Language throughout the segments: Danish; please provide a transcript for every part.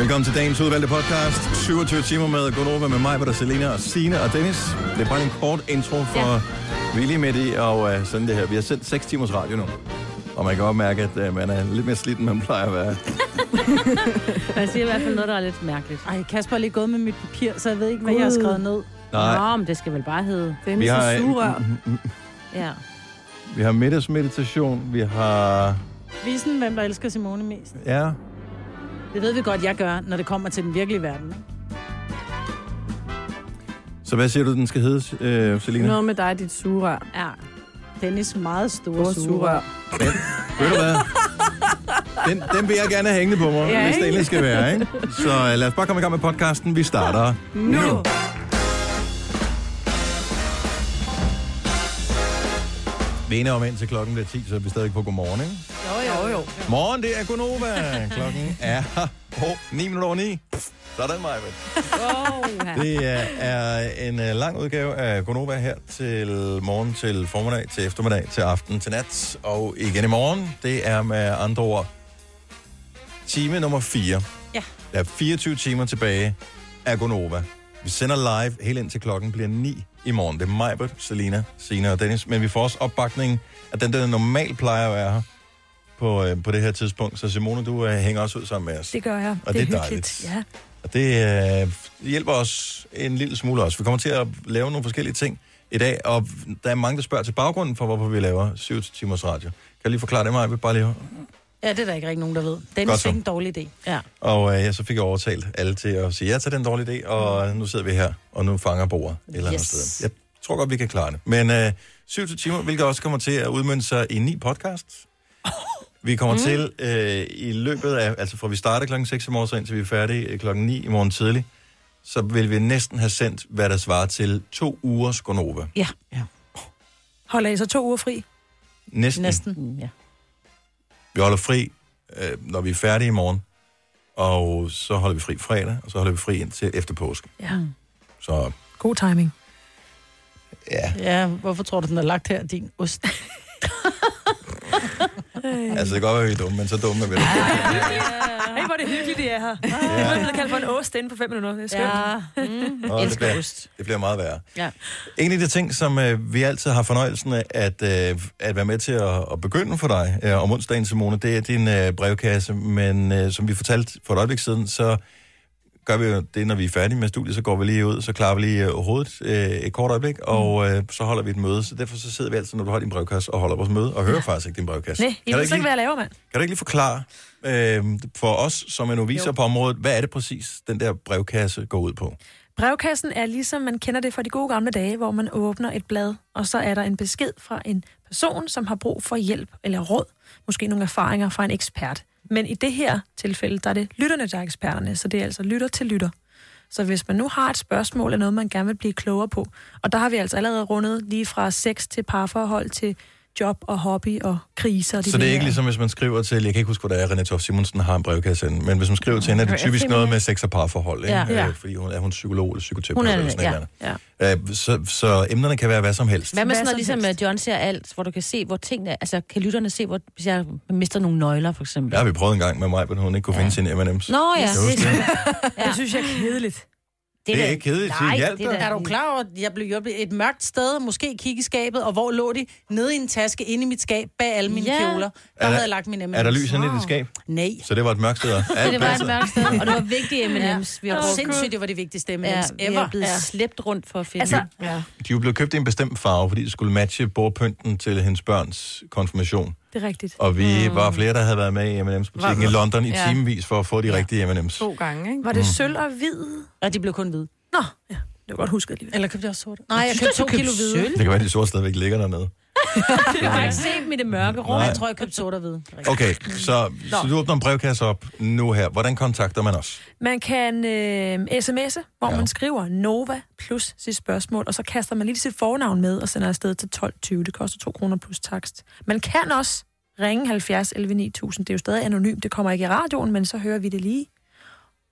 Velkommen til dagens udvalgte podcast. 27 timer med Gunova med mig, der Selina og Sine og Dennis. Det er bare en kort intro for ja. midt i, og uh, sådan det her. Vi har sendt 6 timers radio nu. Og man kan godt mærke, at uh, man er lidt mere slidt, end man plejer at være. Man siger i hvert fald noget, der er lidt mærkeligt. Ej, Kasper er lige gået med mit papir, så jeg ved ikke, hvad jeg har skrevet ned. Nej, Nå, men det skal vel bare hedde. Dennis vi er har, surør. Ja. vi har middagsmeditation, vi har... Visen, hvem der elsker Simone mest. Ja, Det ved vi godt, jeg gør, når det kommer til den virkelige verden. ikke? så hvad siger du, den skal hedde, uh, Selina? Noget med dig, dit surør. Ja. Dennis meget store Store surør. surør. Ved du hvad? Den, den vil jeg gerne have hængende på mig, ja, hvis det endelig skal være, ikke? Så uh, lad os bare komme i gang med podcasten. Vi starter nu. nu. Enige om indtil klokken bliver 10, så er vi stadig på godmorgen, ikke? Jo, jo, jo. Morgen, det er Gunova. Klokken er oh, 9 minutter over 9. Sådan, Maja. Oh, Det er, er en uh, lang udgave af Gonova her til morgen, til formiddag, til eftermiddag, til aften, til nat og igen i morgen. Det er med andre ord time nummer 4. Ja. Der er 24 timer tilbage af Gonova. Vi sender live helt ind til klokken bliver 9 i morgen. Det er Majbert, Selina, Sina og Dennis. Men vi får også opbakning af den, der normalt plejer at være her på, øh, på det her tidspunkt. Så Simone, du øh, hænger også ud sammen med os. Det gør jeg. Og det er, det er hyggeligt. Ja. Og det øh, hjælper os en lille smule også. Vi kommer til at lave nogle forskellige ting i dag, og der er mange, der spørger til baggrunden for, hvorfor vi laver 7 timers radio. Kan jeg lige forklare det mig? Bare lige... Ja, det er der ikke rigtig nogen, der ved. Dennis så. fik en dårlig idé. Ja. Og øh, ja, så fik jeg overtalt alle til at sige ja til den dårlige idé, og nu sidder vi her, og nu fanger bordet et eller andet Yes. sted. Jeg tror godt, vi kan klare det. Men øh, 7 timer, hvilket også kommer til at udmønte sig i ni podcasts. Vi kommer mm. til øh, i løbet af, altså fra vi starter klokken 6 om morgenen, indtil vi er færdige øh, klokken 9 i morgen tidlig, så vil vi næsten have sendt, hvad der svarer til to ugers Gonova. Ja. Holder I så to uger fri? Næsten. Næsten. Mm, ja. Vi holder fri, øh, når vi er færdige i morgen, og så holder vi fri fredag, og så holder vi fri indtil efter påske. Ja. Så God timing. ja, Ja, hvorfor tror du, den er lagt her, din ost? altså det kan godt være, vi er dumme, men så dumme er vi ikke. Hey, hvor er det hyggeligt, det er her. Ja. Jeg er blevet kaldt for en ost inden på fem minutter. Det er skønt. Ja. Mm. Nå, det, Elsker bliver, ost. det bliver meget værre. Ja. En af de ting, som øh, vi altid har fornøjelsen af at, øh, at være med til at, at begynde for dig øh, om onsdagen, Simone, det er din øh, brevkasse. Men øh, som vi fortalte for et øjeblik siden, så gør vi jo det, når vi er færdige med studiet, så går vi lige ud, så klarer vi lige øh, hovedet øh, et kort øjeblik, og øh, så holder vi et møde. Så derfor så sidder vi altid, når du har din brevkasse, og holder vores møde, og hører faktisk ikke din brevkasse. Nej, du ved ikke ikke, hvad lige, jeg laver, mand. kan du ikke lige forklare øh, for os, som er noviser på området, hvad er det præcis, den der brevkasse går ud på? Brevkassen er ligesom man kender det fra de gode gamle dage, hvor man åbner et blad, og så er der en besked fra en person, som har brug for hjælp eller råd, måske nogle erfaringer fra en ekspert. Men i det her tilfælde, der er det lytterne, der er eksperterne, så det er altså lytter til lytter. Så hvis man nu har et spørgsmål eller noget, man gerne vil blive klogere på, og der har vi altså allerede rundet lige fra sex til parforhold til job og hobby og kriser. Og de Så det er der- ikke ligesom, hvis man skriver til, jeg kan ikke huske, hvad det er, René Toft Simonsen har en brevkasse, men hvis man skriver til hende, er det typisk noget med sex og parforhold, ikke? Ja. Ja. Øh, fordi hun er hun psykolog eller psykoterapeut Hun er eller det, sådan ja. noget. Ja. Øh, så, så emnerne kan være hvad som helst. Hvad med sådan noget, som ligesom at John ser alt, hvor du kan se, hvor tingene... Altså, kan lytterne se, hvor, hvis jeg mister nogle nøgler, for eksempel? Det har vi prøvet en gang med mig, men hun ikke kunne Ja. finde sine M&M's. Nå ja, huske det? ja. Det synes jeg er kedeligt. Det er da- ikke kedeligt. Nej, det er dig. da- Er du klar over, at jeg blev hjulpet et mørkt sted, måske kigge i skabet, og hvor lå de? Nede i en taske, inde i mit skab, bag alle mine Ja. kjoler. Der der- havde jeg lagt mine M&M's. Er der lys inde i dit skab? Nej. Så det var et mørkt sted. Så det var et mørkt sted, og det var vigtige M&M's. Vi har brugt. Sindssygt, det var det vigtigste M&M's Ja, vi ever. er blevet Ja. slæbt rundt for at finde. Altså, Ja. De er jo blevet købt i en bestemt farve, fordi det skulle matche bordpynten til hendes børns konfirmation. Det er rigtigt. Og vi var flere, der havde været med i M&M's butikken i London i Ja. timevis for at få de rigtige M&M's. To gange, ikke? Var det sølv og hvid? ja, de blev kun hvide. Nå, ja. Det var godt husket alligevel. Eller købte jeg også sorte? Nej, jeg Synes købte to kilo hvide. Det kan være, at de sorte stadigvæk ligger dernede. Jeg har ikke set dem i det mørke rum. Nej, jeg tror, jeg købte hvide. Okay, så, så du åbner en brevkasse op nu her. Hvordan kontakter man os? Man kan øh, sms'e, hvor ja. man skriver Nova plus sit spørgsmål, og så kaster man lige sit fornavn med og sender afsted til 12.20. Det koster 2 kroner plus takst. Man kan også ringe 70 11 9000. Det er jo stadig anonymt. Det kommer ikke i radioen, men så hører vi det lige.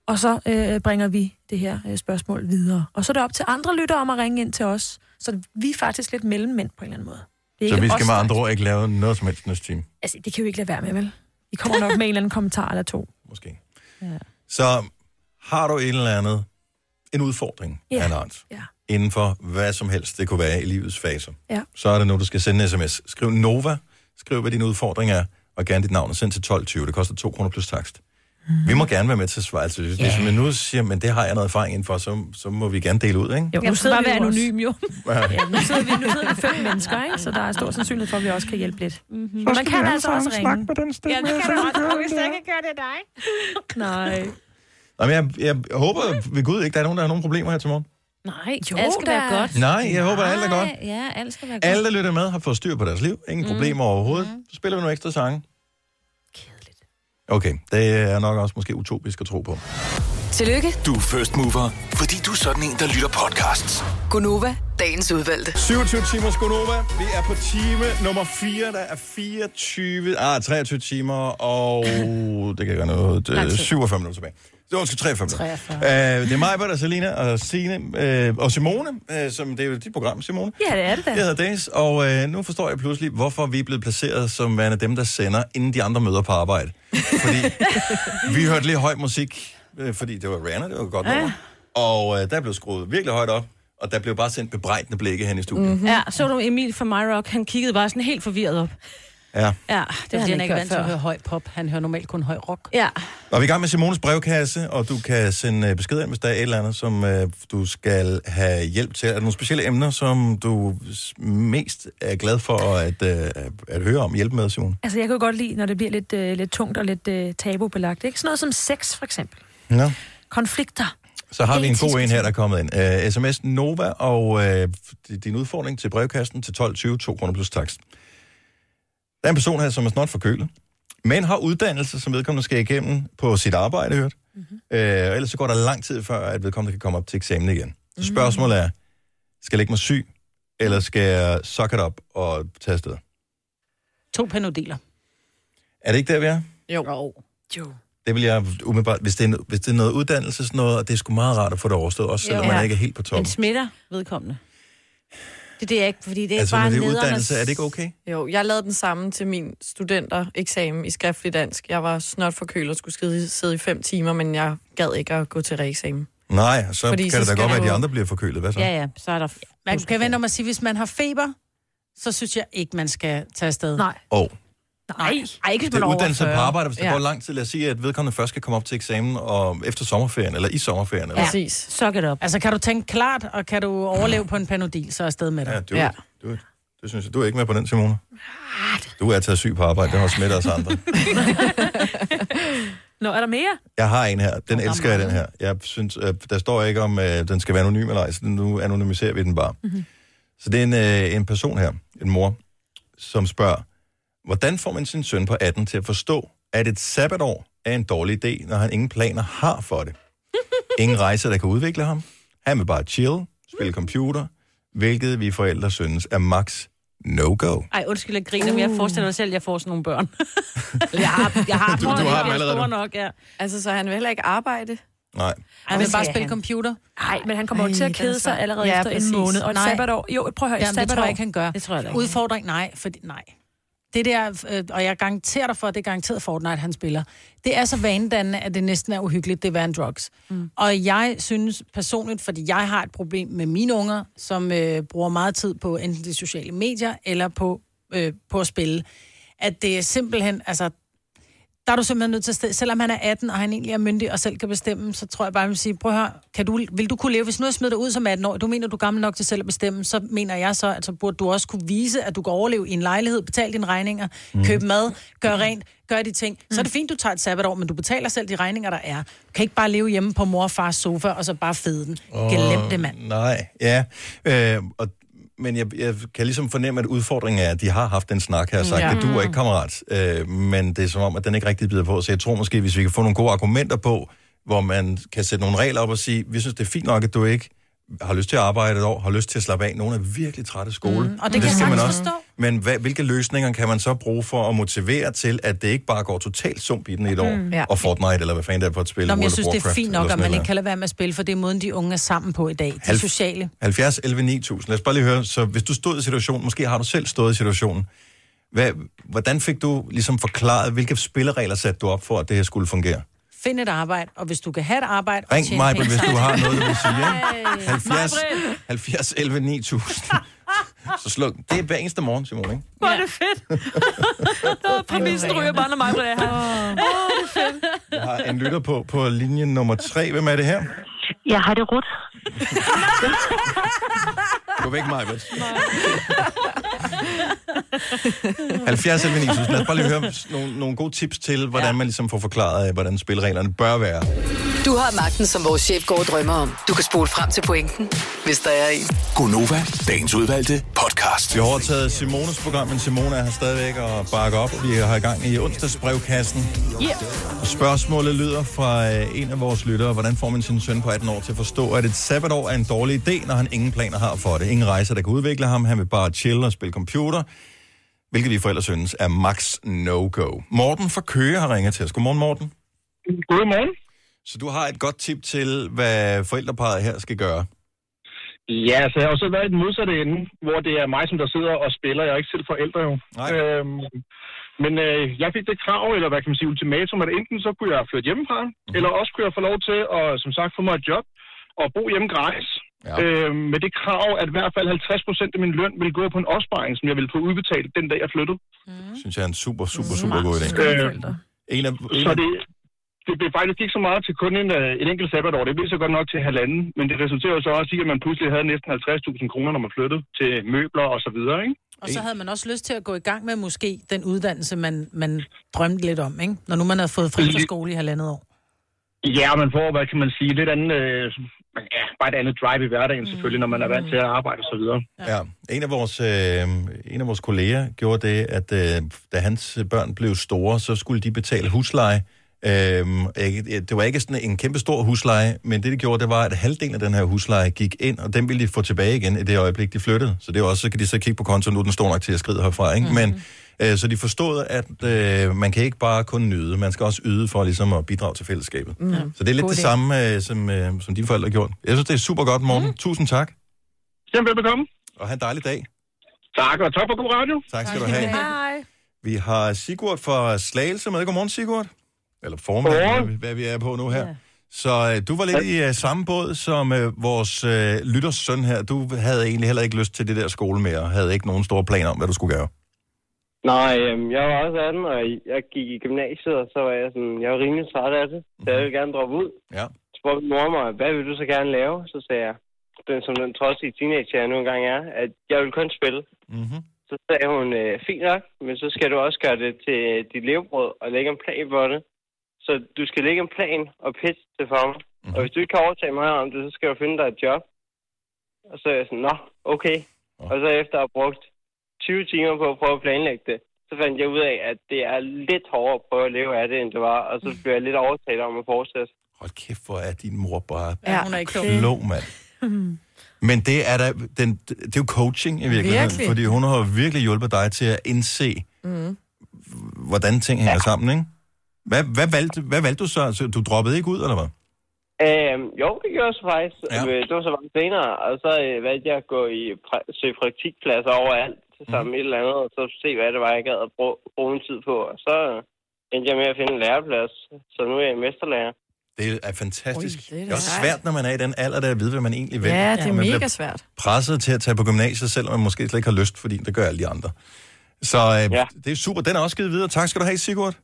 Og så øh, bringer vi det her øh, spørgsmål videre. Og så er det op til andre lyttere om at ringe ind til os. Så vi er faktisk lidt mellemmænd på en eller anden måde. Det Så vi skal med andre ord ikke lave noget som helst næste time, Altså, det kan jo ikke lade være med, vel? I kommer nok med en eller anden kommentar eller to. måske. Ja. Så har du et eller andet, en udfordring Ja. af en art, Ja. inden for hvad som helst det kunne være i livets faser, Ja. så er det nu, du skal sende en sms. Skriv Nova, skriv hvad din udfordring er, og gerne dit navn, og send til 12.20. Det koster 2 kroner plus takst. Mm. Vi må gerne være med til at svare. Altså, hvis man nu siger, men det har jeg noget erfaring inden for, så, så må vi gerne dele ud, ikke? Jo, Jeg skal bare være vi jo også- anonym, jo. Ja, nu sidder vi, nu sidder vi fem mennesker, ikke? så der er stor sandsynlighed for, at vi også kan hjælpe lidt. Mm-hmm. Man kan altså også ringe. med den stemme. Ja, det kan du også, hvis jeg kan gøre det dig. Nej. Nå, men jeg, jeg håber ved Gud ikke, der er nogen, der har nogen problemer her til morgen. Nej, Jo, alt skal da. være godt. Nej, jeg håber, at alt er godt. Nej, Ja, alt skal være godt. Alle, der lytter med, har fået styr på deres liv. Ingen mm. problemer overhovedet. Så spiller vi nogle ekstra sange. Okay, det er nok også måske utopisk at tro på. Tillykke, Du er first mover, fordi du er sådan en, der lytter podcasts. Gunova, dagens udvalgte. 27 timer Skonova. Vi er på time nummer 4. Der er 24, ah, 23 timer, og det kan gøre noget. Lang Øh, tid. 47 minutter tilbage. Det var 43 minutter. 43. Øh, det er mig, der Selina og Signe øh, og Simone, øh, som det er jo dit program, Simone. Ja, det er det da. Jeg hedder Days, og øh, nu forstår jeg pludselig, hvorfor vi er blevet placeret som værende dem, der sender, inden de andre møder på arbejde. Fordi vi hørte lige høj musik, øh, fordi det var Rihanna, det var godt nummer. Og øh, der blev skruet virkelig højt op, og der blev bare sendt bebrejdende blikke hen i studiet. Mhm. Mm-hmm. Ja, så du Emil fra My Rock, han kiggede bare sådan helt forvirret op. Ja. Ja, Det det har han han ikke hørt vant til at før. høre høj pop. Han hører normalt kun høj rock. Ja, Og vi er i gang med Simones brevkasse, og du kan sende øh, beskeder ind, hvis der er et eller andet, som øh, du skal have hjælp til. Er der nogle specielle emner, som du mest er glad for at, øh, at høre om hjælp med, Simone? Altså, jeg kan jo godt lide, når det bliver lidt, øh, lidt tungt og lidt øh, tabubelagt. Ikke? Sådan noget som sex, for eksempel. Ja. Konflikter. Så har vi en god en her, der er kommet ind. Uh, sms Nova og uh, din udfordring til brevkasten til 12.20, 2 kroner plus takst. Der er en person her, som er snot forkølet, men har uddannelse, som vedkommende skal igennem på sit arbejde, hørt. Mm-hmm. Uh, ellers så går der lang tid før, at vedkommende kan komme op til eksamen igen. Så spørgsmålet er, skal jeg lægge mig syg, eller skal jeg suck it up og tage afsted? To panodiler. Er det ikke der, vi er? Jo. Jo. Det vil jeg umiddelbart, hvis det er, hvis det er noget uddannelse, sådan noget, og det er sgu meget rart at få det overstået, også selvom Jo. man ikke er helt på men toppen. smitter vedkommende. Det er det, jeg ikke, fordi det er Altså, bare når det er nederen at- uddannelse, er det ikke okay? Jo, jeg lavede den samme til min studentereksamen i skriftlig dansk. Jeg var snot forkølet og skulle skide, sidde i fem timer, men jeg gad ikke at gå til reeksamen. Nej, så Fordi kan så det da godt være, at de du- andre bliver forkølet. Hvad så? Ja, ja, så er der... Man kan vente om at sige, hvis man har feber, så synes jeg ikke, man skal tage afsted. Nej. Og Nej. Ej, ikke hvis man er over uddannelse 40. på arbejde, hvis det Ja. går lang tid. Lad os sige, at vedkommende først skal komme op til eksamen og efter sommerferien, eller i sommerferien. Eller... Ja. Præcis. Suck it up. Altså, kan du tænke klart, og kan du overleve på en panodil, så er afsted med dig. Ja, du, Ja. du, det synes jeg. Du er ikke med på den, Simone. Du er taget syg på arbejde, det har smittet os andre. Nå, er der mere? Jeg har en her, den elsker jeg, den her. Jeg synes, øh, der står ikke om, at den skal være anonym eller ej, så nu anonymiserer vi den bare. Mm-hmm. Så det er en, øh, en person her, en mor, som spørger, hvordan får man sin søn på 18 til at forstå, at et sabbatår er en dårlig idé, når han ingen planer har for det? Ingen rejse, der kan udvikle ham. Han vil bare chill, spille computer, hvilket vi forældre synes er max no-go. Ej, undskyld, jeg griner, men jeg forestiller mig selv, at jeg får sådan nogle børn. jeg har, jeg har Du- du prøvet, har jeg dem er allerede nok, ja. Altså, så han vil heller ikke arbejde. Nej. Han vil bare spille han? computer. Nej, men han kommer jo Ej, til at kede sig allerede Ja, efter præcis. en måned. Og et Nej. sabbatår... Jo, prøv at høre, et Jamen, det tror sabbatår... jeg ikke, han gør. Det tror jeg ikke. Udfordring, nej. Fordi, nej. Det der, øh, og jeg garanterer dig for, at det er garanteret Fortnite, han spiller. Det er så vanedannende, at det næsten er uhyggeligt, det er værre drugs. Mm. Og jeg synes personligt, fordi jeg har et problem med mine unger, som øh, bruger meget tid på enten de sociale medier, eller på, øh, på at spille, at det er simpelthen, altså, der er du simpelthen nødt til at sted, selvom han er 18, og han egentlig er myndig og selv kan bestemme, så tror jeg bare, jeg vil sige, prøv at høre, kan du, vil du kunne leve, hvis nu jeg smider dig ud som 18 år, du mener, du er gammel nok til selv at bestemme, så mener jeg så, at så burde du også kunne vise, at du kan overleve i en lejlighed, betale dine regninger, mm. købe mad, gør rent, gør de ting. Så er det fint, du tager et sabbatår, men du betaler selv de regninger, der er. Du kan ikke bare leve hjemme på mor og fars sofa, og så bare fede den. Glem det, mand. Nej, ja. Øh, og, men jeg, jeg kan ligesom fornemme, at udfordringen er, at de har haft den snak her og sagt, ja. Det duer ikke, kammerat. Øh, men det er som om, at den ikke rigtig bider på. Så jeg tror måske, hvis vi kan få nogle gode argumenter på, hvor man kan sætte nogle regler op og sige, vi synes, det er fint nok, at du ikke har lyst til at arbejde et år, har lyst til at slappe af. Nogle er virkelig trætte af skole. Mm, og det kan jeg sagtens forstå. Men hvad, hvilke løsninger kan man så bruge for at motivere til, at det ikke bare går totalt sump i den i et år, mm, Ja. og Fortnite, eller hvad fanden det er for et spil? Nå, men jeg synes, det er Warcraft, fint nok, at man ikke kan lade være med at spille, for det er måden, de unge er sammen på i dag. De Halv- sociale. 70 11 9000. Lad os bare lige høre, så hvis du stod i situationen, måske har du selv stået i situationen, hvad, hvordan fik du ligesom forklaret, hvilke spilleregler satte du op for, at det her skulle fungere? Find et arbejde, og hvis du kan have et arbejde... Ring mig, penge hvis du har noget, du vil sige. Ikke? 70, 70 11 9000. Så sluk. Det er hver eneste morgen, Simon, ikke? Hvor er det fedt. Nå, præmissen ryger bare, når mig bliver her. Jeg har en lytter på på linje nummer 3. Hvem er det her? Jeg har det rødt. Gå væk, mig, 70 11 9000. Lad os bare lige høre nogle, nogle gode tips til, hvordan man ligesom får forklaret, øh, hvordan spillereglerne bør være. Du har magten, som vores chef går og drømmer om. Du kan spole frem til pointen, hvis der er en. Gonova, dagens udvalgte podcast. Vi har overtaget Simones program, men Simone er her stadigvæk og bakker op. Vi har i gang i onsdagsbrevkassen. Yeah. Spørgsmålet lyder fra øh, en af vores lyttere. Hvordan får man sin søn på 18 år til at forstå, at et sabbatår er en dårlig idé, når han ingen planer har for det? Ingen rejser, der kan udvikle ham. Han vil bare chille og spille computer. Hvilket vi forældre synes er max no-go. Morten fra Køge har ringet til os. Godmorgen, Morten. Godmorgen. Så du har et godt tip til, hvad forældreparet her skal gøre. Ja, så jeg har jo så været i den modsatte ende, hvor det er mig, som der sidder og spiller. Jeg er ikke selv forældre jo. Nej. Øhm, men øh, jeg fik det krav, eller hvad kan man sige, ultimatum, at enten så kunne jeg flytte hjemmefra, mm. eller også kunne jeg få lov til at, som sagt, få mig et job og bo hjemme gratis. Ja. Øhm, med det krav, at i hvert fald 50 procent af min løn ville gå på en opsparing, som jeg ville få udbetalt den dag, jeg flyttede. Synes jeg er en super, super, super god idé. Øh, En af, en så det, det blev faktisk ikke så meget til kun en, øh, et enkelt sabbatår. Det blev så godt nok til halvanden, men det resulterer jo så også i, at man pludselig havde næsten 50.000 kroner, når man flyttede til møbler og så videre, ikke? Og så havde man også lyst til at gå i gang med måske den uddannelse, man, man drømte lidt om, ikke? Når nu man havde fået fri fra skole i halvandet år. Ja, man får, hvad kan man sige, lidt anden, øh, ja, bare et andet drive i hverdagen selvfølgelig, når man er vant til at arbejde og så videre. Ja, en af vores, øh, en af vores kolleger gjorde det, at øh, da hans børn blev store, så skulle de betale husleje. Øhm, det var ikke sådan en kæmpe stor husleje, men det, de gjorde, det var, at halvdelen af den her husleje gik ind, og den ville de få tilbage igen i det øjeblik, de flyttede. Så det er også, så kan de så kigge på kontoen, nu den stor nok til at skride herfra, ikke? Men, øh, så de forstod, at øh, man kan ikke bare kun nyde, man skal også yde for ligesom at bidrage til fællesskabet. Mm. Så det er lidt God det idé. samme, øh, som, øh, som dine forældre har gjort. Jeg synes, det er super godt, Morten. Mm. Tusind tak, velbekomme. og have en dejlig dag. Tak, og tak for god radio. Tak skal du have. Hej. Vi har Sigurd fra Slagelse med. Godmorgen, Sigurd. Eller formand, Godmorgen. hvad, hvad vi er på nu her. Ja. Så øh, du var lidt i uh, samme båd som uh, vores uh, lytters søn her. Du havde egentlig heller ikke lyst til det der skole mere, og havde ikke nogen store planer om, hvad du skulle gøre. Nej, øhm, jeg var også 18, og jeg gik i gymnasiet, og så var jeg sådan, jeg var rimelig træt af det, så jeg ville gerne droppe ud. Ja. Så spurgte min mor mig, hvad vil du så gerne lave? Så sagde jeg, den som den trodsige teenager jeg nu engang er, at jeg vil kun spille. Mm-hmm. Så sagde hun, øh, fint nok, men så skal du også gøre det til dit levebrød og lægge en plan for det. Så du skal lægge en plan og pitche det for mig. Mm-hmm. Og hvis du ikke kan overtage mig om det, så skal du finde dig et job. Og så er jeg sådan, nå, okay. Og så efter at have brugt 20 timer på at prøve at planlægge det, så fandt jeg ud af, at det er lidt hårdere at prøve at leve af det, end det var. Og så blev jeg lidt overtalt om at fortsætte. Hold kæft, hvor er din mor bare Ja, hun er ikke klog. mand. Men det er, da, den, det er jo coaching i virkeligheden, Virkelig. fordi hun har virkelig hjulpet dig til at indse, Mm. hvordan ting hænger sammen, ikke? Hvad, hvad, valgte, hvad valgte du så? Altså, du droppede ikke ud, eller hvad? Øhm, jo, det gjorde jeg så faktisk. Ja. Ja. Det var så meget senere, og så øh, valgte jeg at gå i pra- søge praktikpladser overalt, sammen Mhm. med et eller andet, og så se, hvad det var, jeg gad at bruge, bruge en tid på. Og så øh, endte jeg med at finde en læreplads, så nu er jeg mesterlærer. Det er fantastisk. Oj, det er det, er også svært, når man er i den alder, der at vide, hvad man egentlig vil. Ja, det er man mega svært. presset til at tage på gymnasiet, selvom man måske slet ikke har lyst, fordi det gør alle de andre. Så øh, ja. Ja. det er super. Den er også givet videre. Tak skal du have, Sigurd.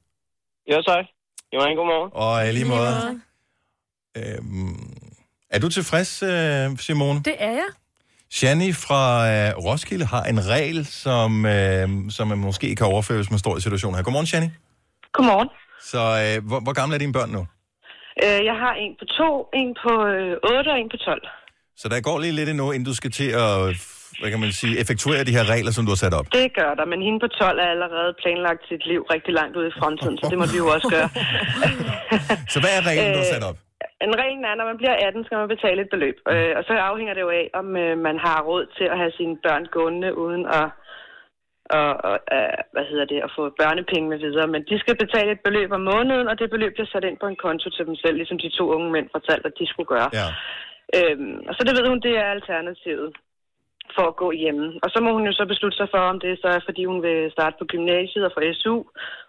Jo, tak. Det var en god morgen. Og i lige måde. Øhm, er du tilfreds, øh, Simone? Det er jeg. Shani fra øh, Roskilde har en regel, som, øh, som man måske kan overføre, hvis man står i situationen her. Godmorgen, Shani. Godmorgen. Så øh, hvor, hvor gamle er dine børn nu? Øh, jeg har en på to, en på øh, 8 og en på 12. Så der går lige lidt endnu, inden du skal til at, hvad kan man sige, effektuere de her regler, som du har sat op. Det gør der, men hende på 12 er allerede planlagt sit liv rigtig langt ud i fremtiden, så det må vi jo også gøre. Så hvad er reglen, du har sat op? En regel er, når man bliver 18, skal man betale et beløb. Øh, og så afhænger det jo af, om øh, man har råd til at have sine børn gående uden at og, og, øh, hvad hedder det, at få børnepenge med videre. Men de skal betale et beløb om måneden, og det beløb bliver sat ind på en konto til dem selv, ligesom de to unge mænd fortalte, at de skulle gøre. Ja. Øhm, og så det ved hun, det er alternativet. For at gå hjemme. Og så må hun jo så beslutte sig for, om det så er, fordi hun vil starte på gymnasiet og få SU,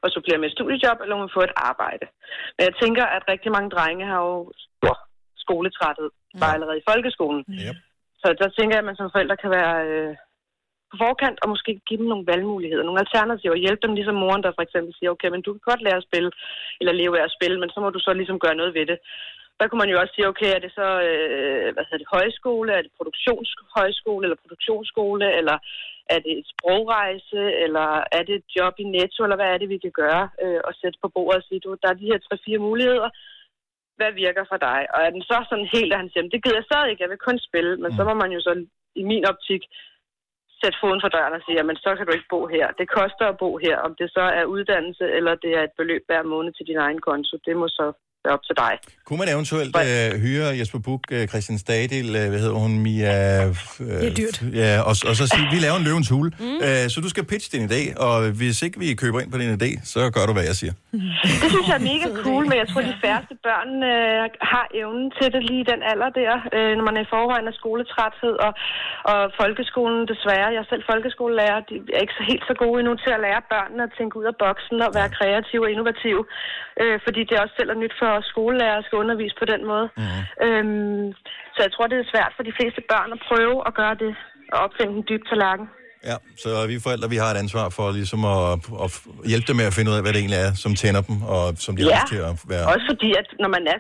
og så bliver med et studiejob, eller hun vil få et arbejde. Men jeg tænker, at rigtig mange drenge har jo stor skoletræthed, bare allerede i folkeskolen. Yep. Så der tænker jeg, at man som forældre kan være øh, på forkant og måske give dem nogle valgmuligheder, nogle alternativer, hjælpe dem ligesom moren, der for eksempel siger, okay, men du kan godt lære at spille, eller leve af at spille, men så må du så ligesom gøre noget ved det. Der kunne man jo også sige, okay, er det så øh, hvad hedder det, højskole, er det produktionshøjskole eller produktionsskole, eller er det et sprogrejse, eller er det et job i Netto, eller hvad er det, vi kan gøre øh, og sætte på bordet og sige, du, der er de her tre-fire muligheder, hvad virker for dig? Og er den så sådan helt, at han siger, "Men det gider jeg stadig ikke, jeg vil kun spille, men så må man jo så i min optik sætte foden for døren og sige, men så kan du ikke bo her. Det koster at bo her, om det så er uddannelse, eller det er et beløb hver måned til din egen konto. Det må så være op til dig. Kunne man eventuelt øh, hyre Jesper Buch, øh, Christian Stadil, øh, hvad hedder hun, Mia... Øh, Det er dyrt. Ja, og, og så sige, vi laver en løvens hule. Mm. Øh, så du skal pitche din idé, og hvis ikke vi køber ind på din idé, så gør du, hvad jeg siger. Det synes jeg er mega cool, men jeg tror, de færreste børn øh, har evnen til det lige i den alder der, øh, når man er i forvejen af skoletræthed, og, og folkeskolen desværre, jeg er selv folkeskolelærer, de er ikke så helt så gode endnu til at lære børnene at tænke ud af boksen og være kreative og innovative, øh, fordi det også selv er nyt for skolelærer at skal undervise på den måde. Mm. Øhm, så jeg tror, det er svært for de fleste børn at prøve at gøre det, og opfinde en dyb tallerken. Ja, så vi forældre, vi har et ansvar for ligesom at, at hjælpe dem med at finde ud af, hvad det egentlig er, som tænder dem, og som de har Ja, lyst til at være. også fordi, at når man er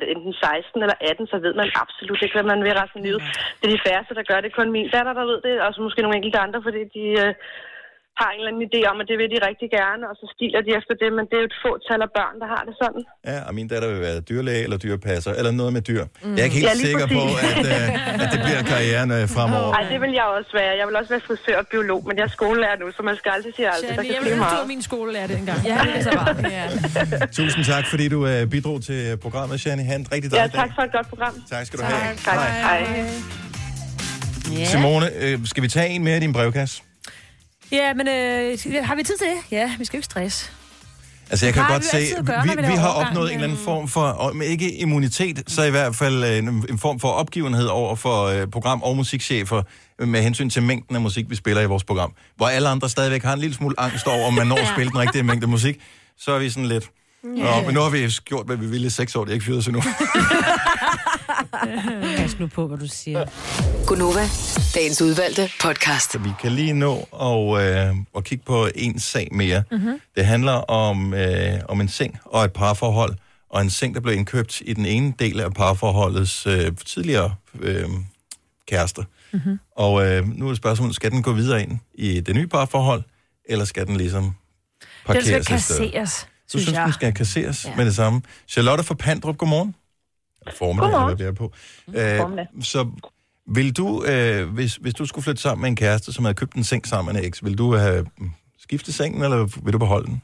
det, enten 16 eller 18, så ved man absolut ikke, hvad man vil resten af livet. Det er de færreste, der gør det. Kun min datter, der ved det, og så måske nogle enkelte andre, fordi de øh, har en eller anden idé om, at det vil de rigtig gerne, og så stiler de efter det, men det er jo et fåtal af børn, der har det sådan. Ja, og min datter vil være dyrlæge eller dyrepasser, eller noget med dyr. Mm. Jeg er ikke helt Ja, sikker på, at, uh, at det bliver karrieren uh, fremover. Nej, det vil jeg også være. Jeg vil også være frisør og biolog, men jeg er skolelærer nu, så man skal aldrig sige aldrig. Der Shani, kan jeg vil var min skolelærer dengang. Ja, det er så bare. Ja. Tusind tak, fordi du uh, bidrog til programmet, Shani. Ha' en rigtig Ja, dejlig tak dag. for et godt program. Tak skal du have. Tak. Hej. Ja. Simone, øh, skal vi tage en mere i din brevkasse? Ja, men øh, har vi tid til det? Ja, vi skal jo ikke stress. Altså, jeg kan Har godt vi se, gøre, vi, vi har overgang, opnået en eller anden form for, om ikke immunitet, så i hvert fald øh, en, en form for opgivenhed over for øh, program- og musikchefer øh, med hensyn til mængden af musik, vi spiller i vores program. Hvor alle andre stadigvæk har en lille smule angst over, om man når at spille den rigtige mængde musik, så er vi sådan lidt... Nå, men nu har vi gjort, hvad vi ville i seks år. Det er ikke fyret sig nu. Pas nu på, hvad du siger. Gunova, dagens udvalgte podcast. Så vi kan lige nå og, øh, og kigge på en sag mere. Mhm. Mm-hmm. Det handler om, øh, om en seng og et parforhold, og en seng, der blev indkøbt i den ene del af parforholdets øh, tidligere øh, kærester. Mhm. Mm-hmm. Og øh, nu er spørgsmålet, skal den gå videre ind i det nye parforhold, eller skal den ligesom Den parkeres skal et sted? kasseres, Du synes synes, jeg. den skal kasseres ja. med det samme. Charlotte fra Pandrup, godmorgen. Eller Formiddag, eller hvad det er på. Øh, formiddag. så vil du, øh, hvis, hvis du skulle flytte sammen med en kæreste, som havde købt en seng sammen med en eks, vil du have mm, skiftet sengen, eller vil du beholde den?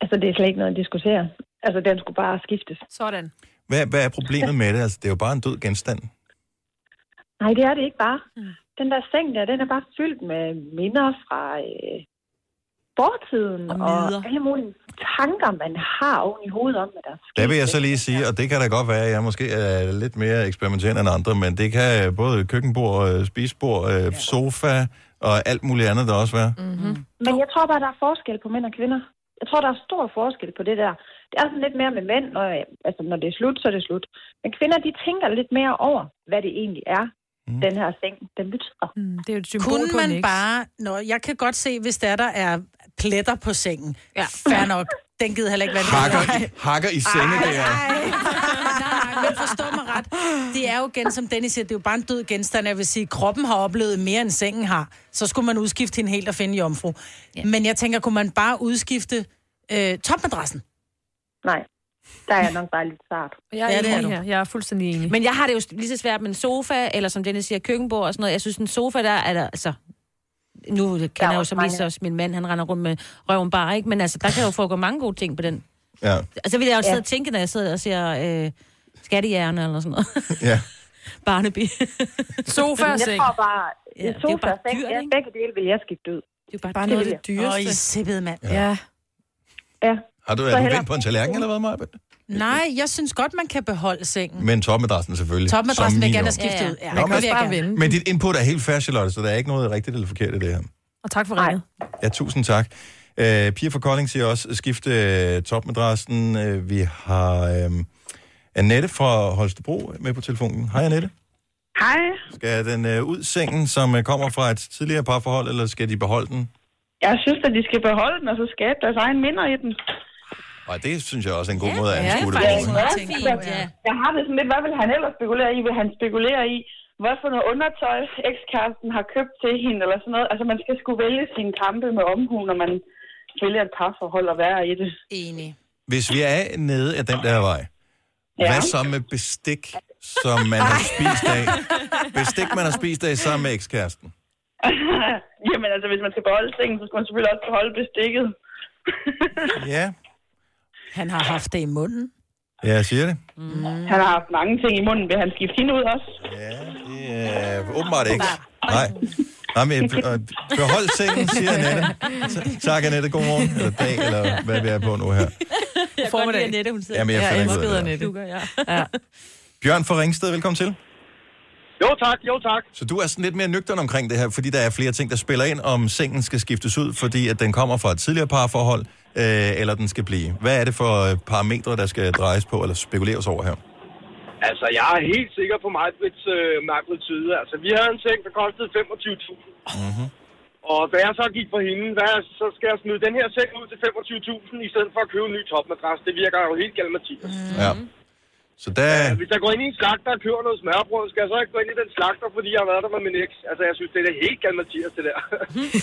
Altså, det er slet ikke noget at diskutere. Altså, den skulle bare skiftes. Sådan. Hvad, hvad er problemet med det? Altså, det er jo bare en død genstand. Nej, det er det ikke bare. Den der seng der, den er bare fyldt med minder fra øh, fortiden Og og, og alle mulige tanker, man har oven i hovedet om, hvad der er sket. Der vil jeg så lige sige, og det kan da godt være, at jeg måske er lidt mere eksperimenterende end andre, men det kan både køkkenbord, øh, spisebord, øh, sofa og alt muligt andet der også være. Mm-hmm. Men jeg tror bare, der er forskel på mænd og kvinder. Jeg tror, der er stor forskel på det der. Det er sådan lidt mere med mænd, når, altså, når det er slut, så er det slut. Men kvinder, de tænker lidt mere over, hvad det egentlig er, mm. den her seng, den betyder. Mm, det er jo et symbol Kunne man eks. bare... Nå, jeg kan godt se, hvis der, der er pletter på sengen. Ja. Fair nok. Den gider heller ikke være Hakker, i, hakker i senge der. Nej, nej, men forstå mig ret. Det er jo igen, som Dennis siger, det er jo bare en død genstand. Jeg vil sige, kroppen har oplevet mere, end sengen har. Så skulle man udskifte hende helt og finde jomfru. Ja. Men jeg tænker, kunne man bare udskifte øh, topmadrassen? Nej, der er jeg nok bare lidt sart. Jeg er, Ja, ja, det er du. her. Jeg er fuldstændig enig. Men jeg har det jo lige så svært med en sofa, eller som Dennis siger, køkkenbord og sådan noget. Jeg synes, en sofa, der er der, altså... Nu kender jeg jo som mange. lige så også min mand, han render rundt med røven bare, ikke? Men altså, der kan jo foregå mange gode ting på den. Ja, Altså, vil jeg jo sidde Ja. og tænke, når jeg sidder og siger øh, skattehjerne eller sådan noget. ja. Barneby. Sofa og Jeg seng. tror bare, Ja, er sofa bare og seng, ja, begge dele vil jeg skifte ud. Det er jo bare, Bare noget af det Åh, I dyreste. sippede, mand. Ja. Ja. Har du, er du vendt på en tallerken, eller hvad, Maja? Nej, jeg synes godt, man kan beholde sengen. Men topmadrassen selvfølgelig. Topmadrassen vil jeg gerne have skiftet ud. Ja, Nå, det men- jeg gerne. Men dit input er helt fair, Charlotte, så der er ikke noget rigtigt eller forkert i det her. Og tak for ringet. Ja, tusind tak. Øh, Pia fra Kolding siger også, skifte øh, topmadrassen. Øh, vi har øh, Annette fra Holstebro med på telefonen. Hej Annette. Hej. Skal den øh, ud sengen, som øh, kommer fra et tidligere parforhold, eller skal de beholde den? Jeg synes, at de skal beholde den, og så skabe deres egen minder i den. Og det synes jeg også er en god måde at anskue det på. Ja, jeg, jeg har det sådan lidt, hvad vil han ellers spekulere i? Vil han spekulere i, hvad for noget undertøj ekskæresten har købt til hende, eller sådan noget? Altså, man skal skulle vælge sine kampe med omhu, når man vælger et parforhold og være i det. Enig. Hvis vi er nede af den der vej, Ja. hvad så med bestik, som man har spist af? Bestik, man har spist af sammen med ekskæresten. Jamen altså, hvis man skal beholde sengen, så skal man selvfølgelig også beholde bestikket. Ja, Han har haft det i munden. ja jeg siger det. Mm. Han har haft mange ting i munden. Vil han skifte hende ud også? Øh, åbenbart ikke. Nej. Nej, men øh, behold sengen, siger Annette. Så- Tak, Annette. Godmorgen. Eller dag, eller hvad vi er på nu her. Jeg kan godt lide Annette, hun sidder. Jamen, jeg af det. Annette. Du gør, ja. ja. Bjørn fra Ringsted, velkommen til. Jo tak, jo tak. Så du er sådan lidt mere nøgtern omkring det her, fordi der er flere ting, der spiller ind, om sengen skal skiftes ud, fordi at den kommer fra et tidligere parforhold, øh, eller den skal blive. Hvad er det for øh, parametre, der skal drejes på, eller spekuleres over her? Altså, jeg er helt sikker på Majbrits, øh, Majbrits side. Altså, vi havde en seng, der kostede 25.000. Mm-hmm. Og da jeg så gik for hende, hvad, så skal jeg smide den her seng ud til 25.000, i stedet for at købe en ny topmadras. Det virker jo helt galt, Mathias. Mm. Ja. Så der... Ja, hvis jeg går ind i en slagter og køber noget smørbrød, skal jeg så ikke gå ind i den slagter, fordi jeg har været der med min eks. Altså, jeg synes, det er helt galt, Mathias, det der.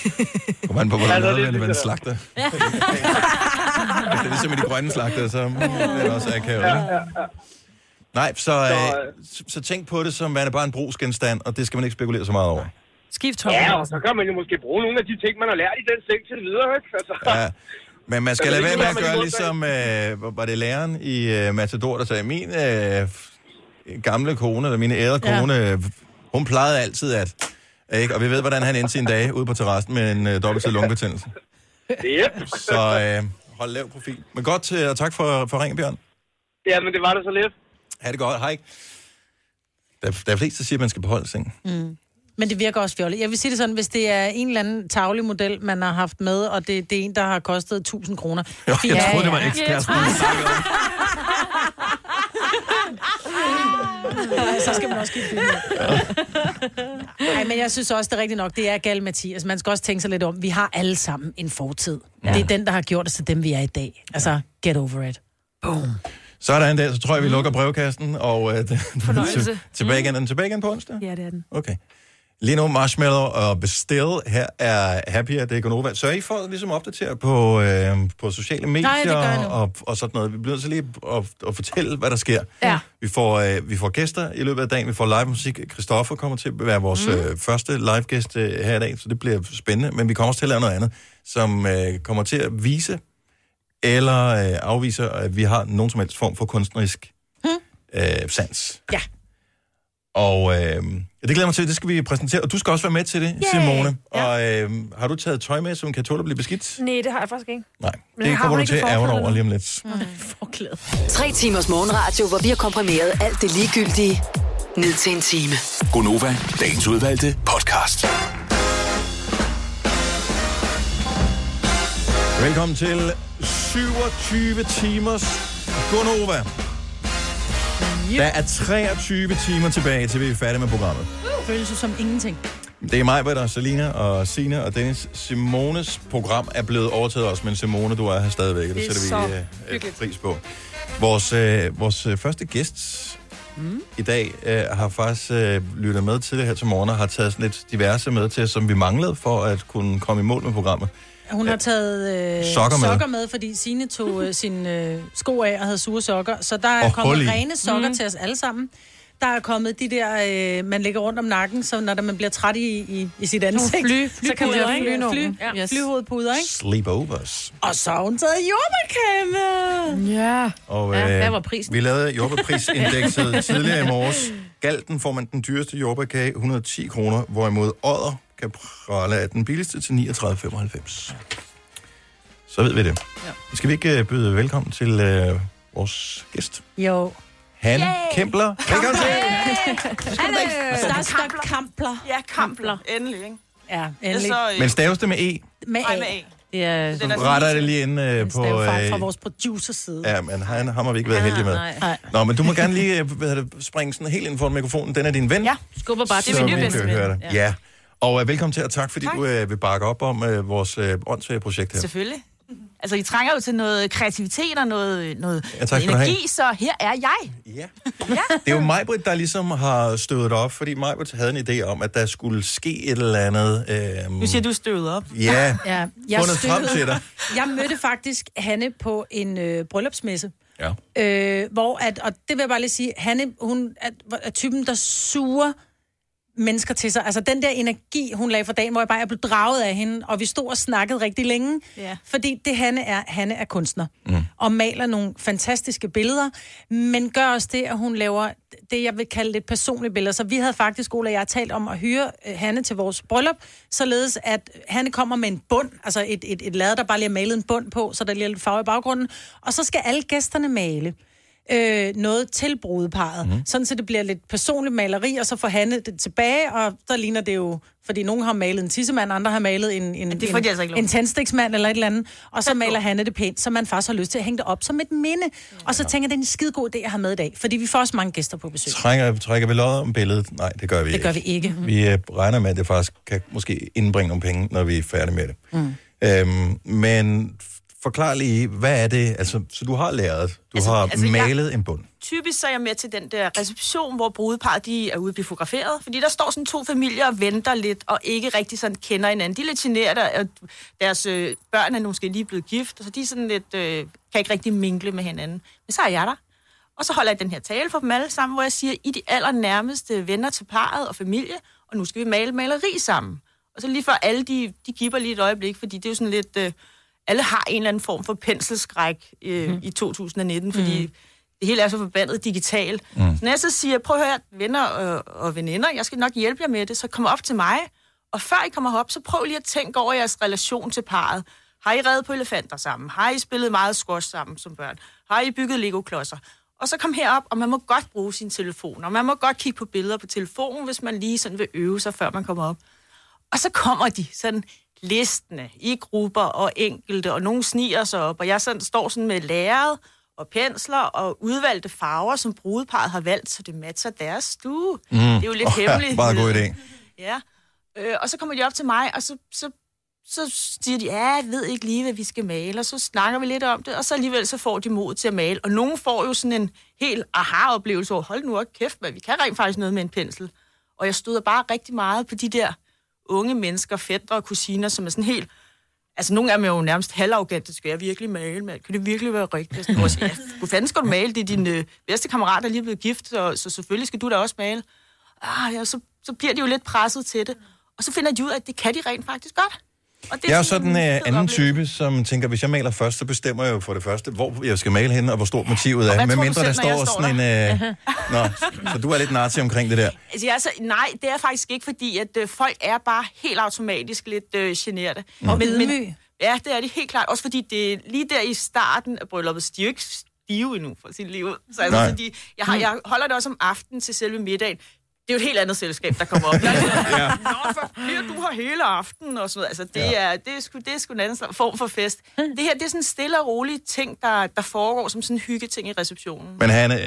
Kommer an på, hvordan Altså, altså, det synes det, jeg. slagter. Hvis det er ligesom i de grønne slagter, så det er også akavet. Ja, ikke? ja, ja. Nej, så, øh, så, så tænk på det som værende bare en brugsgenstand, og det skal man ikke spekulere så meget over. Skift Ja, og så kan man jo måske bruge nogle af de ting, man har lært i den seng til videre, ikke? Altså, Ja. Men man skal Altså, lade være med at gøre ligesom, øh, var det læreren i øh, Matador, der sagde, min øh, gamle kone, eller min ærede kone, ja. hun plejede altid at... Ikke? Og vi ved, hvordan han endte sin dag ude på terrassen med en øh, dobbelt til lungebetændelse. Yep. Så øh, hold lav profil. Men godt til, og tak for, for ringen, Bjørn. Ja, men det var det så lidt. Ha' det godt. Hej. Der, der er flest, der siger, at man skal beholde sengen. Mm. Men det virker også fjollet. Jeg vil sige det sådan, hvis det er en eller anden tavlig model, man har haft med, og det, det er en, der har kostet 1000 kroner. Jo, jeg troede, det var Ja, ja. ekskæresten. så skal man også give film. Nej, men jeg synes også, det er rigtigt nok. Det er gal, Mathias. Man skal også tænke sig lidt om. Vi har alle sammen en fortid. Ja. Det er den, der har gjort os til dem, vi er i dag. Altså, get over it. Boom. Så er der en dag, så tror jeg, vi lukker brevkassen, og øh, Fornøjelse. tilbage igen. Er den tilbage igen på onsdag? Ja, det er den. Okay. Lige nu Marshmallow og Bestill. Her er Happier, det er Gonova. Så I får ligesom opdateret på, øh, på sociale medier Nej, og, og sådan noget. Vi bliver til lige at, at fortælle, hvad der sker. Ja. Vi får, øh, vi får gæster i løbet af dagen. Vi får live musik. Christoffer kommer til at være vores mm. øh, første live gæst øh, her i dag, så det bliver spændende. Men vi kommer også til at lave noget andet, som øh, kommer til at vise eller øh, afvise, at vi har nogen som helst form for kunstnerisk øh, sans. Ja. Og øh, det glæder mig til, det skal vi præsentere. Og du skal også være med til det, Yay! Simone. Og øh, har du taget tøj med, som kan tåle at blive beskidt? Nej, det har jeg faktisk ikke. Nej, Men det har kommer du ikke til at ærge over lige om lidt. Forklæde. Tre timers morgenradio, hvor vi har komprimeret alt det ligegyldige ned til en time. Gonova, dagens udvalgte podcast. Velkommen til 27 timers Gonova. Der er 23 timer tilbage, til vi er færdige med programmet. Føles jo som ingenting. Det er mig, Britta, Selina og Sina og Dennis. Simones program er blevet overtaget også, men Simone, du er her stadigvæk, det, Det er sætter vi øh, pris på. Vores, øh, vores øh, første gæst mm. i dag øh, har faktisk øh, lyttet med til det her til morgen og har taget sådan lidt diverse med til, som vi manglede for at kunne komme i mål med programmet. Hun har taget øh, Sokker med. sokker med, fordi Signe tog øh, sine øh, sko af og havde sure sokker. Så der er Og kommet rene sokker mm. til os alle sammen. Der er kommet de der, øh, man lægger rundt om nakken, så når der, man bliver træt i, i, i sit ansigt, fly- så kan man flypuder, fly, ikke? fly, Ja. Yes. flyhovedpuder, ikke? Sleepovers. Og så har hun taget jordbærkage med. Ja. Og Ja, øh, hvad var prisen? vi lavede jordbærprisindekset tidligere i morges. Galten får man den dyreste jordbærkage, 110 kroner, hvorimod Odder kan prale af den billigste til 39,95. Så ved vi det. Ja. Skal vi ikke øh, byde velkommen til øh, vores gæst. Jo. Han Kempler. Velkommen til. Starstruck Kampler. Ja, Kampler. Endelig, ikke? Ja, endelig. øh, Men staves det med E? Med A. med A. Ja, Så retter jeg det lige ind øh, på... Fra Øh, vores producers side. ja, men han, ham har vi ikke været heldige med. Nej. Nå, men du må gerne lige øh, hvad hedder det, springe sådan helt ind foran mikrofonen. Den er din ven. Ja. Skubber bare til min ven. høre det. Ja. ja. Og øh, velkommen til, og tak fordi Tak. du øh, vil bakke op om øh, vores øh, åndssvage projekt her. Selvfølgelig. Altså, I trænger jo til noget kreativitet og noget, noget, Ja, tak noget energi, så her er jeg. Ja. Det er jo Majbrit, der ligesom har støvet op, fordi Majbrit havde en idé om, at der skulle ske et eller andet... Øh, Nu siger du støvet op. Ja, Ja, fundet frem til dig. Jeg mødte faktisk Hanne på en øh, bryllupsmesse. Ja. Øh, hvor at, og det vil jeg bare lige sige, Hanne, hun er, er typen, der suger mennesker til sig. Altså den der energi, hun lagde for dagen, hvor jeg bare er blevet draget af hende, og vi stod og snakkede rigtig længe. Ja. Fordi det Hanne er, Hanne er kunstner. Mm. Og maler nogle fantastiske billeder, men gør også det, at hun laver det, jeg vil kalde lidt personlige billeder. Så vi havde faktisk, Ola og jeg, talt om at hyre øh, Hanne til vores bryllup, således at Hanne kommer med en bund, altså et, et, et lade, der bare lige er malet en bund på, så der lige er lidt farve i baggrunden, og så skal alle gæsterne male øh, noget til brudeparet. Mm. Sådan så det bliver lidt personligt maleri, og så får Hanne det tilbage, og der ligner det jo, fordi nogen har malet en tissemand, andre har malet en, en, det får en, altså en tændstiksmand eller et eller andet, og så maler Hanne det pænt, så man faktisk har lyst til at hænge det op som et minde. Og så tænker jeg, det er en skide god idé, jeg har med i dag, fordi vi får også mange gæster på besøg. Trænger, trækker vi lod om billedet? Nej, det gør vi Det ikke. gør vi ikke. Vi øh, regner med, at det faktisk kan måske indbringe nogle penge, når vi er færdige med det. Mm. Øhm, men forklar lige, hvad er det? Altså, så du har læret, du altså, har altså, malet jeg... en bund. Typisk så er jeg med til den der reception, hvor brudeparret de er ude at blive fotograferet, fordi der står sådan to familier og venter lidt, og ikke rigtig sådan kender hinanden. De er lidt generte, og deres øh, børn er måske lige blevet gift, så de er sådan lidt, øh, kan ikke rigtig minkle med hinanden. Men så er jeg der. Og så holder jeg den her tale for dem alle sammen, hvor jeg siger, I de allernærmeste venner til parret og familie, og nu skal vi male maleri sammen. Og så lige før alle, de, de giver lige et øjeblik, fordi det er jo sådan lidt... Øh, alle har en eller anden form for penselskræk øh, mm. i 2019, fordi mm. det hele er så forbandet digitalt. Mm. Så når jeg så siger, prøv at høre, venner og, og veninder, jeg skal nok hjælpe jer med det, så kom op til mig, og før I kommer op, så prøv lige at tænke over jeres relation til parret. Har I reddet på elefanter sammen? Har I spillet meget squash sammen som børn? Har I bygget Lego-klodser? Og så kom herop, og man må godt bruge sin telefon, og man må godt kigge på billeder på telefonen, hvis man lige sådan vil øve sig, før man kommer op. Og så kommer de sådan listende i grupper og enkelte, og nogen sniger sig op, og jeg sådan, står sådan med lærred og pensler og udvalgte farver, som brudeparret har valgt, så det matcher deres stue. Mm. Det er jo lidt Åh, hemmeligt. Meget god idé. Ja. Øh, og så kommer de op til mig, og så, så, så siger de, ja, jeg ved ikke lige, hvad vi skal male, og så snakker vi lidt om det, og så alligevel så får de mod til at male. Og nogen får jo sådan en helt aha-oplevelse over, hold nu op kæft, hvad vi kan rent faktisk noget med en pensel. Og jeg støder bare rigtig meget på de der unge mennesker, fædre og kusiner, som er sådan helt... Altså, nogle af dem er jo nærmest halvafgante. Skal jeg virkelig male, mand? Kan det virkelig være rigtigt? Altså, så ja, hvor fanden skal du male? Det er din øh, bedste kammerat, der er lige blevet gift, så, så selvfølgelig skal du da også male. Ah, ja, så, så bliver de jo lidt presset til det. Og så finder de ud af, at det kan de rent faktisk godt. Og det Jeg er jo sådan en uh, anden type, som tænker, hvis jeg maler først, så bestemmer jeg jo for det første, hvor jeg skal male henne, og hvor stort motivet er. Med du mindre der står står sådan en... Uh... Nå, så du er lidt nazi omkring det der. Altså, jeg er så, nej, det er faktisk ikke, fordi at øh, folk er bare helt automatisk lidt øh, generte. Og ydmyg. Ja, det er det helt klart. Også fordi det lige der i starten af brylluppet, så de er jo ikke stive endnu for sit liv. Så altså, Nej. fordi jeg, har, jeg holder det også om aftenen til selve middagen. Det er jo et helt andet selskab, der kommer op. ja. Nå, for her, du har hele aftenen og sådan noget. Altså, det, ja. er, det, er sgu, det er sgu en anden form for fest. Det her, det er sådan en stille og rolig ting, der, der foregår som sådan en hyggeting i receptionen. Men Hanne,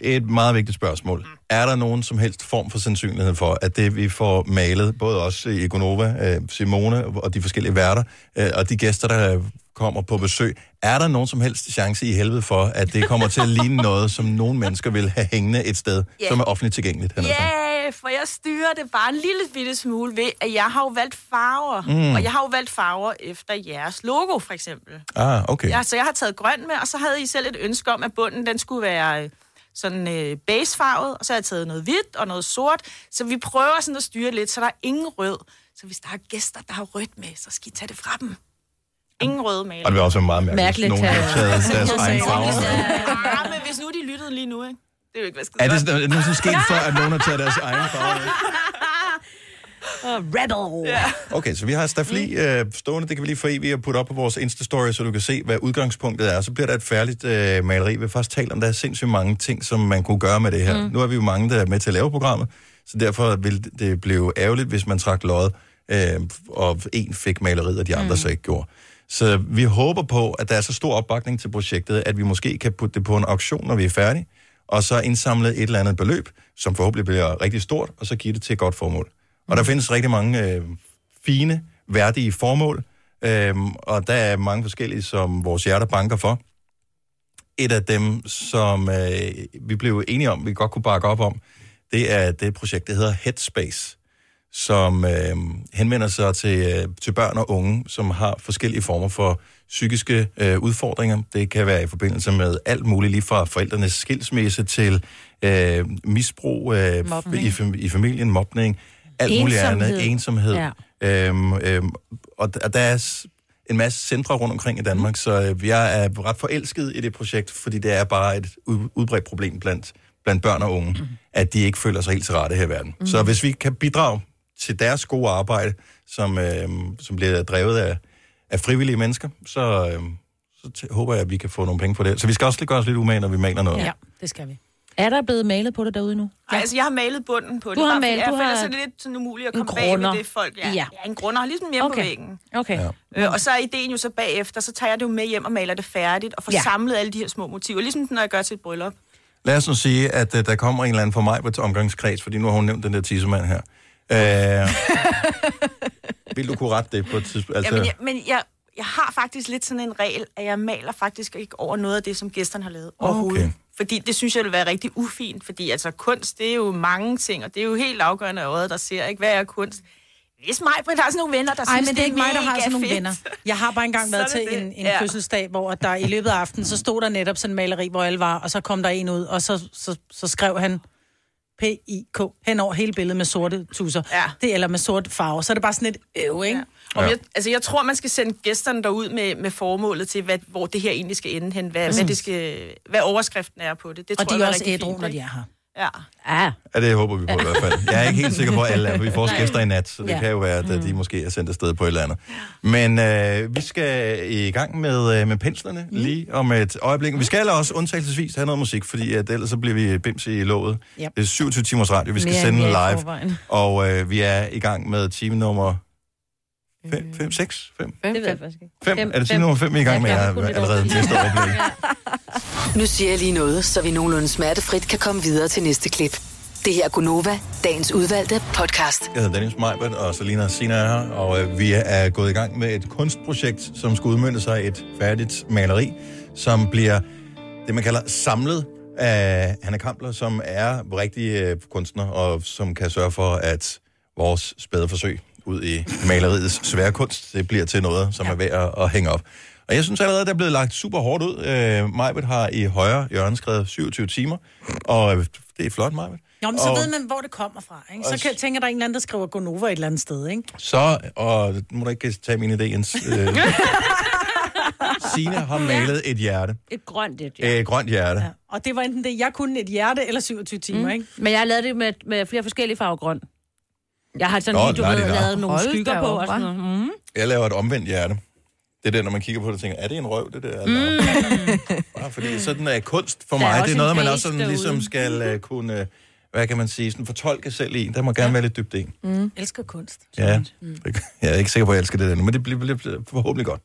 et meget vigtigt spørgsmål. Mm. Er der nogen som helst form for sandsynlighed for, at det vi får malet, både os i Gonova, øh, Simone og de forskellige værter, øh, og de gæster, der kommer på besøg, er der nogen som helst chance i helvede for, at det kommer til at ligne noget, som nogle mennesker vil have hængende et sted, Ja. som er offentligt tilgængeligt? Ja, for jeg styrer det bare en lille bitte smule ved, at jeg har jo valgt farver. Mm. Mm. Og jeg har jo valgt farver efter jeres logo, for eksempel. Ah, okay. Ja, så jeg har taget grøn med, og så havde I selv et ønske om, at bunden den skulle være øh, sådan øh, basefarvet, og så har jeg taget noget hvidt og noget sort. Så vi prøver sådan at styre lidt, så der er ingen rød. Så hvis der er gæster, der har rødt med, så skal I tage det fra dem. Ingen røde maler. Og det vil også være meget mærkeligt, hvis Mærkeligt, nogen har taget deres egen farver. Ja, men hvis nu de lyttede lige nu, ikke? Det er jo ikke, hvad skal Er det, er det sket før, at nogen har taget deres egen farver? Rebel. Ja. Okay, så vi har stafli øh, stående, det kan vi lige få evigt og putte op på vores Insta-story, så du kan se, hvad udgangspunktet er. Så bliver der et færdigt øh, maleri. Vi vil først tale om, der er sindssygt mange ting, som man kunne gøre med det her. Mm. Mm. Nu er vi jo mange, der er med til at lave programmet, så derfor vil det blive ærgerligt, hvis man trak lod, øh, og en fik maleriet, og de andre mm. så ikke gjorde. Så vi håber på, at der er så stor opbakning til projektet, at vi måske kan putte det på en auktion, når vi er færdige, og så indsamle et eller andet beløb, som forhåbentlig bliver rigtig stort, og så give det til et godt formål. Og der findes rigtig mange øh, fine, værdige formål, øhm, og der er mange forskellige, som vores hjerter banker for. Et af dem, som øh, vi blev enige om, vi godt kunne bakke op om, det er det projekt, der hedder Headspace, som øh, henvender sig til, øh, til børn og unge, som har forskellige former for psykiske øh, udfordringer. Det kan være i forbindelse med alt muligt, lige fra forældrenes skilsmisse til øh, misbrug øh, i, i familien, mobning, alt muligt Ensomhed. andet, ensomhed. Ja. Øhm, øhm, og, og der er en masse centre rundt omkring i Danmark, så øh, jeg er ret forelsket i det projekt, fordi det er bare et ud- udbredt problem blandt, blandt børn og unge, at de ikke føler sig helt til rette her i verden. Mm. Så hvis vi kan bidrage til deres gode arbejde, som, øh, som bliver drevet af, af frivillige mennesker, så, øh, så t- håber jeg, at vi kan få nogle penge på det. Så vi skal også lige gøre os lidt umage, når vi maler noget. Ja, det skal vi. Er der blevet malet på det derude nu? Ej, altså, jeg har malet bunden på det. Du har bare fordi malet- jeg du føler, har så det er lidt sådan umuligt at komme bag ved det folk. Ja, Ja. ja. en grunder, ligesom hjemme Okay. på væggen. Okay. Ja. Øh, og så er ideen jo så bagefter, så tager jeg det jo med hjem og maler det færdigt, og får Ja. ja. samlet alle de her små motiver, ligesom når jeg gør til et bryllup. Lad os nu sige, at uh, der kommer en eller anden for mig på et omgangskreds, fordi nu har hun nævnt den der tissemand her. Uh, vil du kunne rette det på et tidspunkt? Altså... Jamen, jeg, men jeg, jeg har faktisk lidt sådan en regel, at jeg maler faktisk ikke over noget af det, som gæsterne har lavet overhovedet. Okay. Fordi det synes jeg vil være rigtig ufint, fordi altså kunst, det er jo mange ting, og det er jo helt afgørende af øjet, der ser, ikke? Hvad er kunst? Hvis mig, Britt, har sådan nogle venner, der Ej, synes, men det er ikke mig, der har sådan nogle fedt. venner. Jeg har bare engang været til det en, en Ja. fødselsdag, hvor der i løbet af aftenen, så stod der netop sådan en maleri, hvor alle var, og så kom der en ud, og så, så, så skrev han P-I-K hen over hele billedet med sorte tusser. Ja. Det, eller med sort farve. Så er det bare sådan et øv, ikke? Ja. Og jeg, altså, jeg tror, man skal sende gæsterne derud med, med formålet til, hvad, hvor det her egentlig skal ende hen. Hvad, Præcis. hvad, det skal, hvad overskriften er på det. det Og tror de jeg er også ædru, når de er her. Ja. Ja. Ja, det håber vi på i hvert fald. Jeg er ikke helt sikker på, at alle er, for vi får også gæster i nat, så det Ja. kan jo være, at mm. de måske er sendt afsted på et eller andet. Men øh, vi skal i gang med, øh, med penslerne mm. lige om et øjeblik. Vi skal også undtagelsesvis have noget musik, fordi at ellers så bliver vi bims i låget. Yep. Det er 27 timers radio, vi skal Mere sende live. Og øh, vi er i gang med time nummer 5, 5 6, 5? Det ved jeg faktisk ikke. 5? Er det time nummer 5, vi er i gang med? Jeg lidt allerede mistet overblik. Nu siger jeg lige noget, så vi nogenlunde smertefrit kan komme videre til næste klip. Det her er Gunova, dagens udvalgte podcast. Jeg hedder Dennis Meibert, og Selina Sina er her, og øh, vi er gået i gang med et kunstprojekt, som skal udmønte sig i et færdigt maleri, som bliver det, man kalder samlet af Hanna Kampler, som er rigtig øh, kunstner, og som kan sørge for, at vores spæde forsøg ud i maleriets svære kunst, det bliver til noget, som ja. er værd at, at hænge op. Og jeg synes allerede, der er blevet lagt super hårdt ud. Øh, Majbet har i højre hjørne skrevet 27 timer, og øh, det er flot, Majbet. Jo, men så Og- ved man, hvor det kommer fra. Ikke? Så kan, tænker der en eller anden, der skriver Gonova et eller andet sted. Ikke? Så, og nu må du ikke tage min idé, Jens. Øh, Signe har malet et hjerte. Et grønt et, Ja. Et grønt hjerte. Ja. Og det var enten det, jeg kunne et hjerte eller 27 timer. Mm. Ikke? Men jeg har lavet det med, med flere forskellige farver grøn. Jeg har sådan Nå, lige, du nej, ved, det er lavet nogle Hold skygger da på op, og sådan hva'? noget. Mm. Jeg laver et omvendt hjerte. Det er det, når man kigger på det og tænker, er det en røv, det der? Mm. Bare fordi sådan er kunst for Der er mig. også Det er noget, en man base også sådan, derude. ligesom skal uh, kunne, uh, hvad kan man sige, sådan fortolke selv i. Der må gerne være lidt dybt i. Mm. Elsker kunst. Ja, mm. jeg er ikke sikker på, at jeg elsker det der nu, men det bliver, bliver forhåbentlig godt.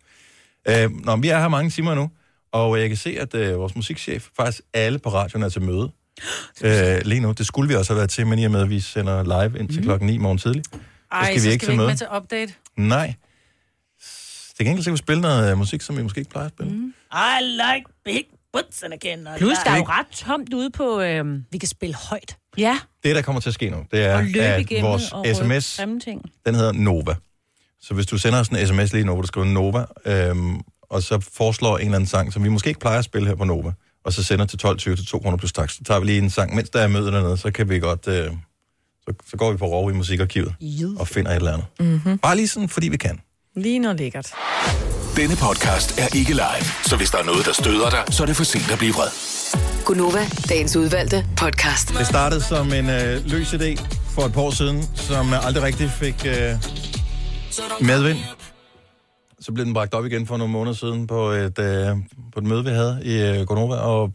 Uh, nå, men vi er her mange timer nu, og jeg kan se, at uh, vores musikchef, faktisk alle på radioen er til møde uh, lige nu. Det skulle vi også have været til, men i og med, at vi sender live indtil mm. klokken 9 morgen tidlig. Ej, skal vi så ikke skal til vi ikke møde. med til update. Nej. Til gengæld så kan vi spille noget øh, musik, som vi måske ikke plejer at spille. Mm. I like big butts and again. Plus, der er jo ret tomt ude på... Øhm... Vi kan spille højt. Ja, Det, der kommer til at ske nu, det er, at vores og sms, ting. den hedder Nova. Så hvis du sender os en sms lige nu, hvor du skriver Nova, øhm, og så foreslår en eller anden sang, som vi måske ikke plejer at spille her på Nova, og så sender til 12.20 til 200 plus tax, så tager vi lige en sang, mens der er møde dernede, så kan vi godt... Øh, så, så går vi på rov i musikarkivet og finder et eller andet. Mm-hmm. Bare lige sådan, fordi vi kan. Lige noget lækkert. Denne podcast er ikke live, så hvis der er noget, der støder dig, så er det for sent at blive vred. Gunova, dagens udvalgte podcast. Det startede som en øh, løs idé for et par år siden, som aldrig rigtig fik øh, medvind. Så blev den bragt op igen for nogle måneder siden på et, øh, på et møde, vi havde i øh, Gonova, og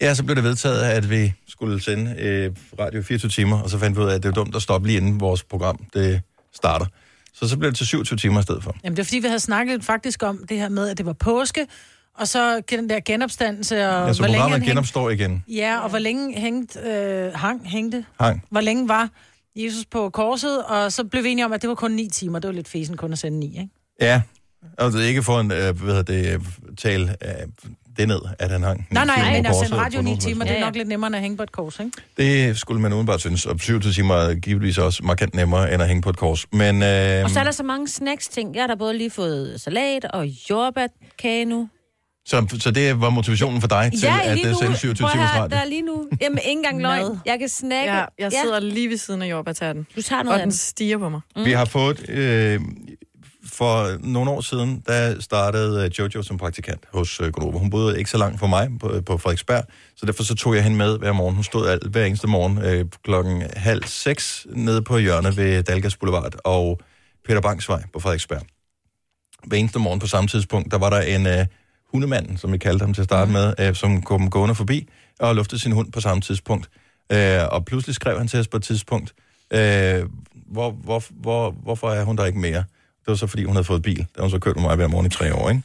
ja, så blev det vedtaget, at vi skulle sende øh, radio i 24 timer, og så fandt vi ud af, at det var dumt at stoppe lige inden vores program det starter. Så så blev det til 27 timer i stedet for. Jamen, det er fordi, vi havde snakket faktisk om det her med, at det var påske, og så den der genopstandelse, og Ja, så hvor længe programmet han genopstår igen. Ja, og hvor længe hængt, øh, hang, hængte? Hang. Hvor længe var Jesus på korset, og så blev vi enige om, at det var kun ni timer. Det var lidt fesen kun at sende ni, ikke? Ja, og det er ikke for en, øh, hvad hedder det, øh, tale øh, det ned, at han hang. Nej, nej, men at sende radio på ni nogen som timer, helst det er nok lidt nemmere end at hænge på et kors, ikke? Det skulle man udenbart synes, og 27 timer er givetvis også markant nemmere, end at hænge på et kors. Men øh, Og så er der så mange snacks-ting. Jeg har da både lige fået salat og jordbærkage nu. så, så det var motivationen for dig til ja, at lige nu. sende 27 Prøv at timers radio? der er lige nu. Jamen, ikke engang løgn. Jeg kan snakke. Ja, jeg sidder lige ved siden af jordbærtatten. Du tager noget Og af den den. stiger på mig. Mm. Vi har fået... Øh, for nogle år siden, der startede øh, Jojo som praktikant hos øh, Gonova. Hun boede ikke så langt fra mig på, på Frederiksberg, så derfor så tog jeg hende med hver morgen. Hun stod alt, hver eneste morgen øh, klokken halv seks nede på hjørnet ved Dalgas Boulevard og Peter Bangs Vej på Frederiksberg. Hver eneste morgen på samme tidspunkt, der var der en øh, hundemand, som vi kaldte ham til at starte med, øh, som kom gående forbi og luftede sin hund på samme tidspunkt. Øh, og pludselig skrev han til os på et tidspunkt, øh, hvor, hvor, hvor, hvorfor er hun der ikke mere? Det var så, fordi hun havde fået bil. Det har hun så kørt med mig hver morgen i tre år, ikke?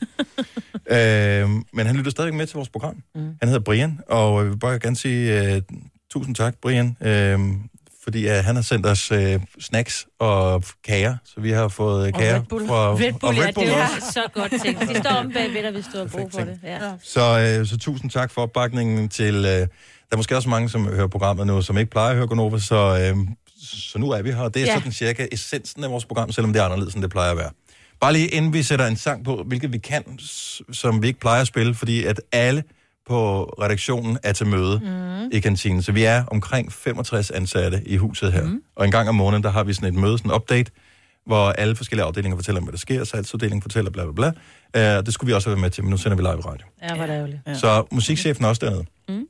øh, men han lytter stadig med til vores program. Mm. Han hedder Brian, og jeg vil bare gerne sige uh, tusind tak, Brian, øh, fordi uh, han har sendt os uh, snacks og kager, så vi har fået uh, kager Red Bull. fra... Red Bull, og ja, det er så godt ting. De står om bagved dig, hvis du har brug for det. Ja. Så, øh, så tusind tak for opbakningen til... Øh, der er måske også mange, som hører programmet nu, som ikke plejer at høre Gonova, så, øh, så nu er vi her. Det er Ja. sådan cirka essensen af vores program, selvom det er anderledes, end det plejer at være. Bare lige inden vi sætter en sang på, hvilket vi kan, som vi ikke plejer at spille, fordi at alle på redaktionen er til møde mm. i kantinen. Så vi er omkring 65 ansatte i huset her. Mm. Og en gang om måneden, der har vi sådan et møde, sådan en update, hvor alle forskellige afdelinger fortæller om, hvad der sker, salgsafdelingen fortæller bla bla bla. Uh, det skulle vi også have været med til, men nu sender vi live radio. Ja, hvor er. Ja. Så musikchefen er også dernede. Mm.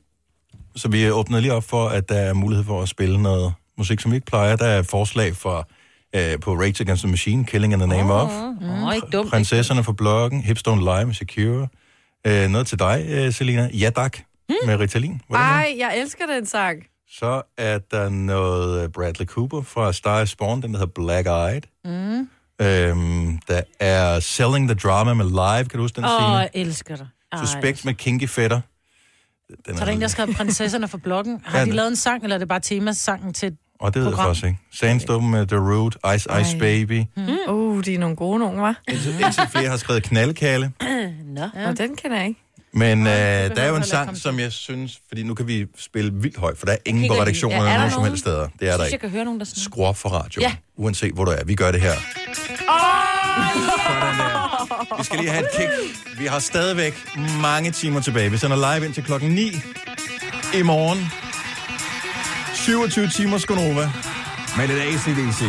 Så vi åbnede lige op for, at der er mulighed for at spille noget musik, som vi ikke plejer. Der er forslag for, øh, på Rage Against the Machine, Killing in the Name of. Åh, oh, ikke dumt. Prinsesserne fra bloggen, Hipstone Live med Secure. Øh, noget til dig, øh, Selina. Jadak mm. med Ritalin. Var det med? Ej, jeg elsker den sang. Så er der noget øh, Bradley Cooper fra Star is Spawn, den der hedder Black Eyed. Mm. Øhm, der er Selling the Drama med Live, kan du huske den Åh, scene? jeg elsker dig. Suspekt med Kinky Fætter. Den Så er der en, der har skrevet prinsesserne fra bloggen. Har Ja, de lavet en sang, eller er det bare temasangen til Og det ved jeg program? faktisk ikke. Sandstorm med The Root, Ice Ice Ej. Baby. Mm. Uh, de er nogle gode nogen, var. Indtil, indtil flere har skrevet knaldkale. Nå. Ja. Og den kender jeg ikke. Men øh, der er jo en sang, som jeg synes, fordi nu kan vi spille vildt højt, for der er ingen på lige. redaktionerne Ja, er der nogen som helst steder. Det er Jeg der synes, jeg ikke. kan høre nogen, der sådan... Skru op for radio, Ja. uanset hvor du er. Vi gør det her. Der. Vi skal lige have et kick. Vi har stadigvæk mange timer tilbage. Vi sender live ind til klokken 9 i morgen. 27 timer Skonova med lidt ACDC.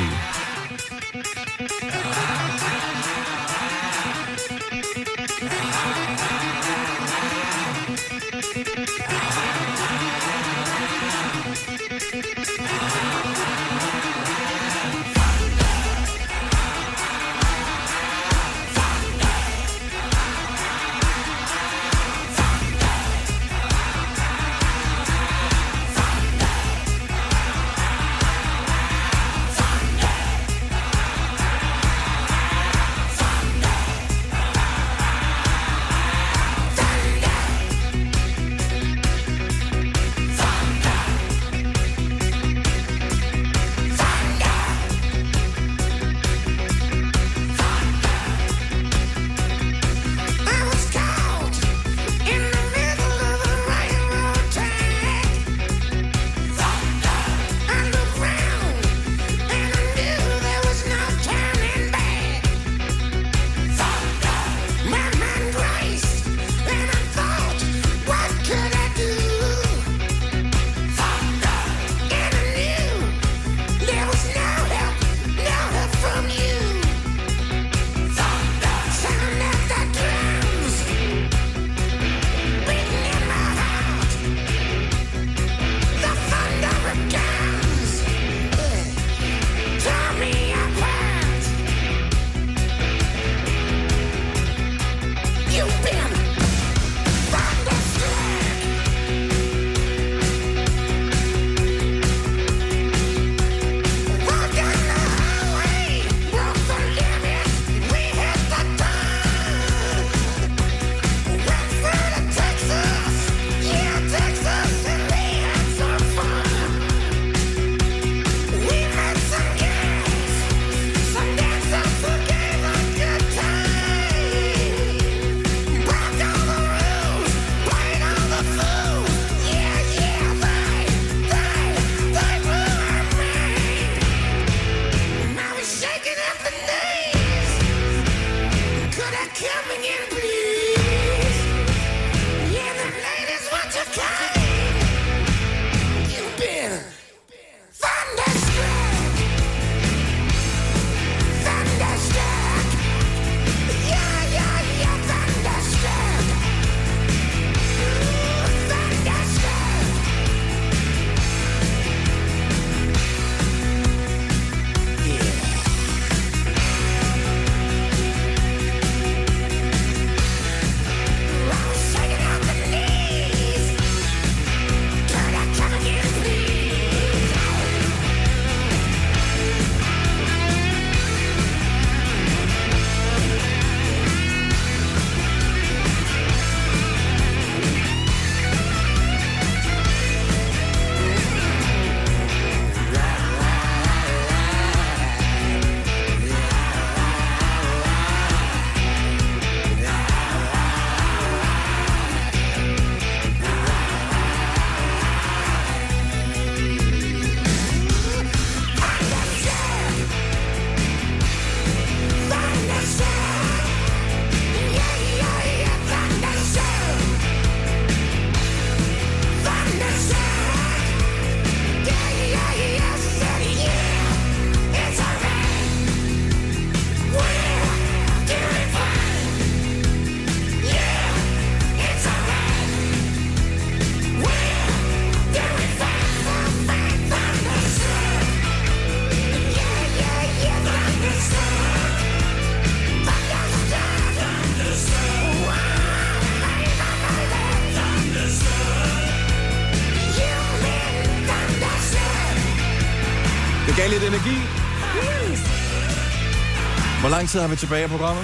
Tid har vi tilbage af programmet?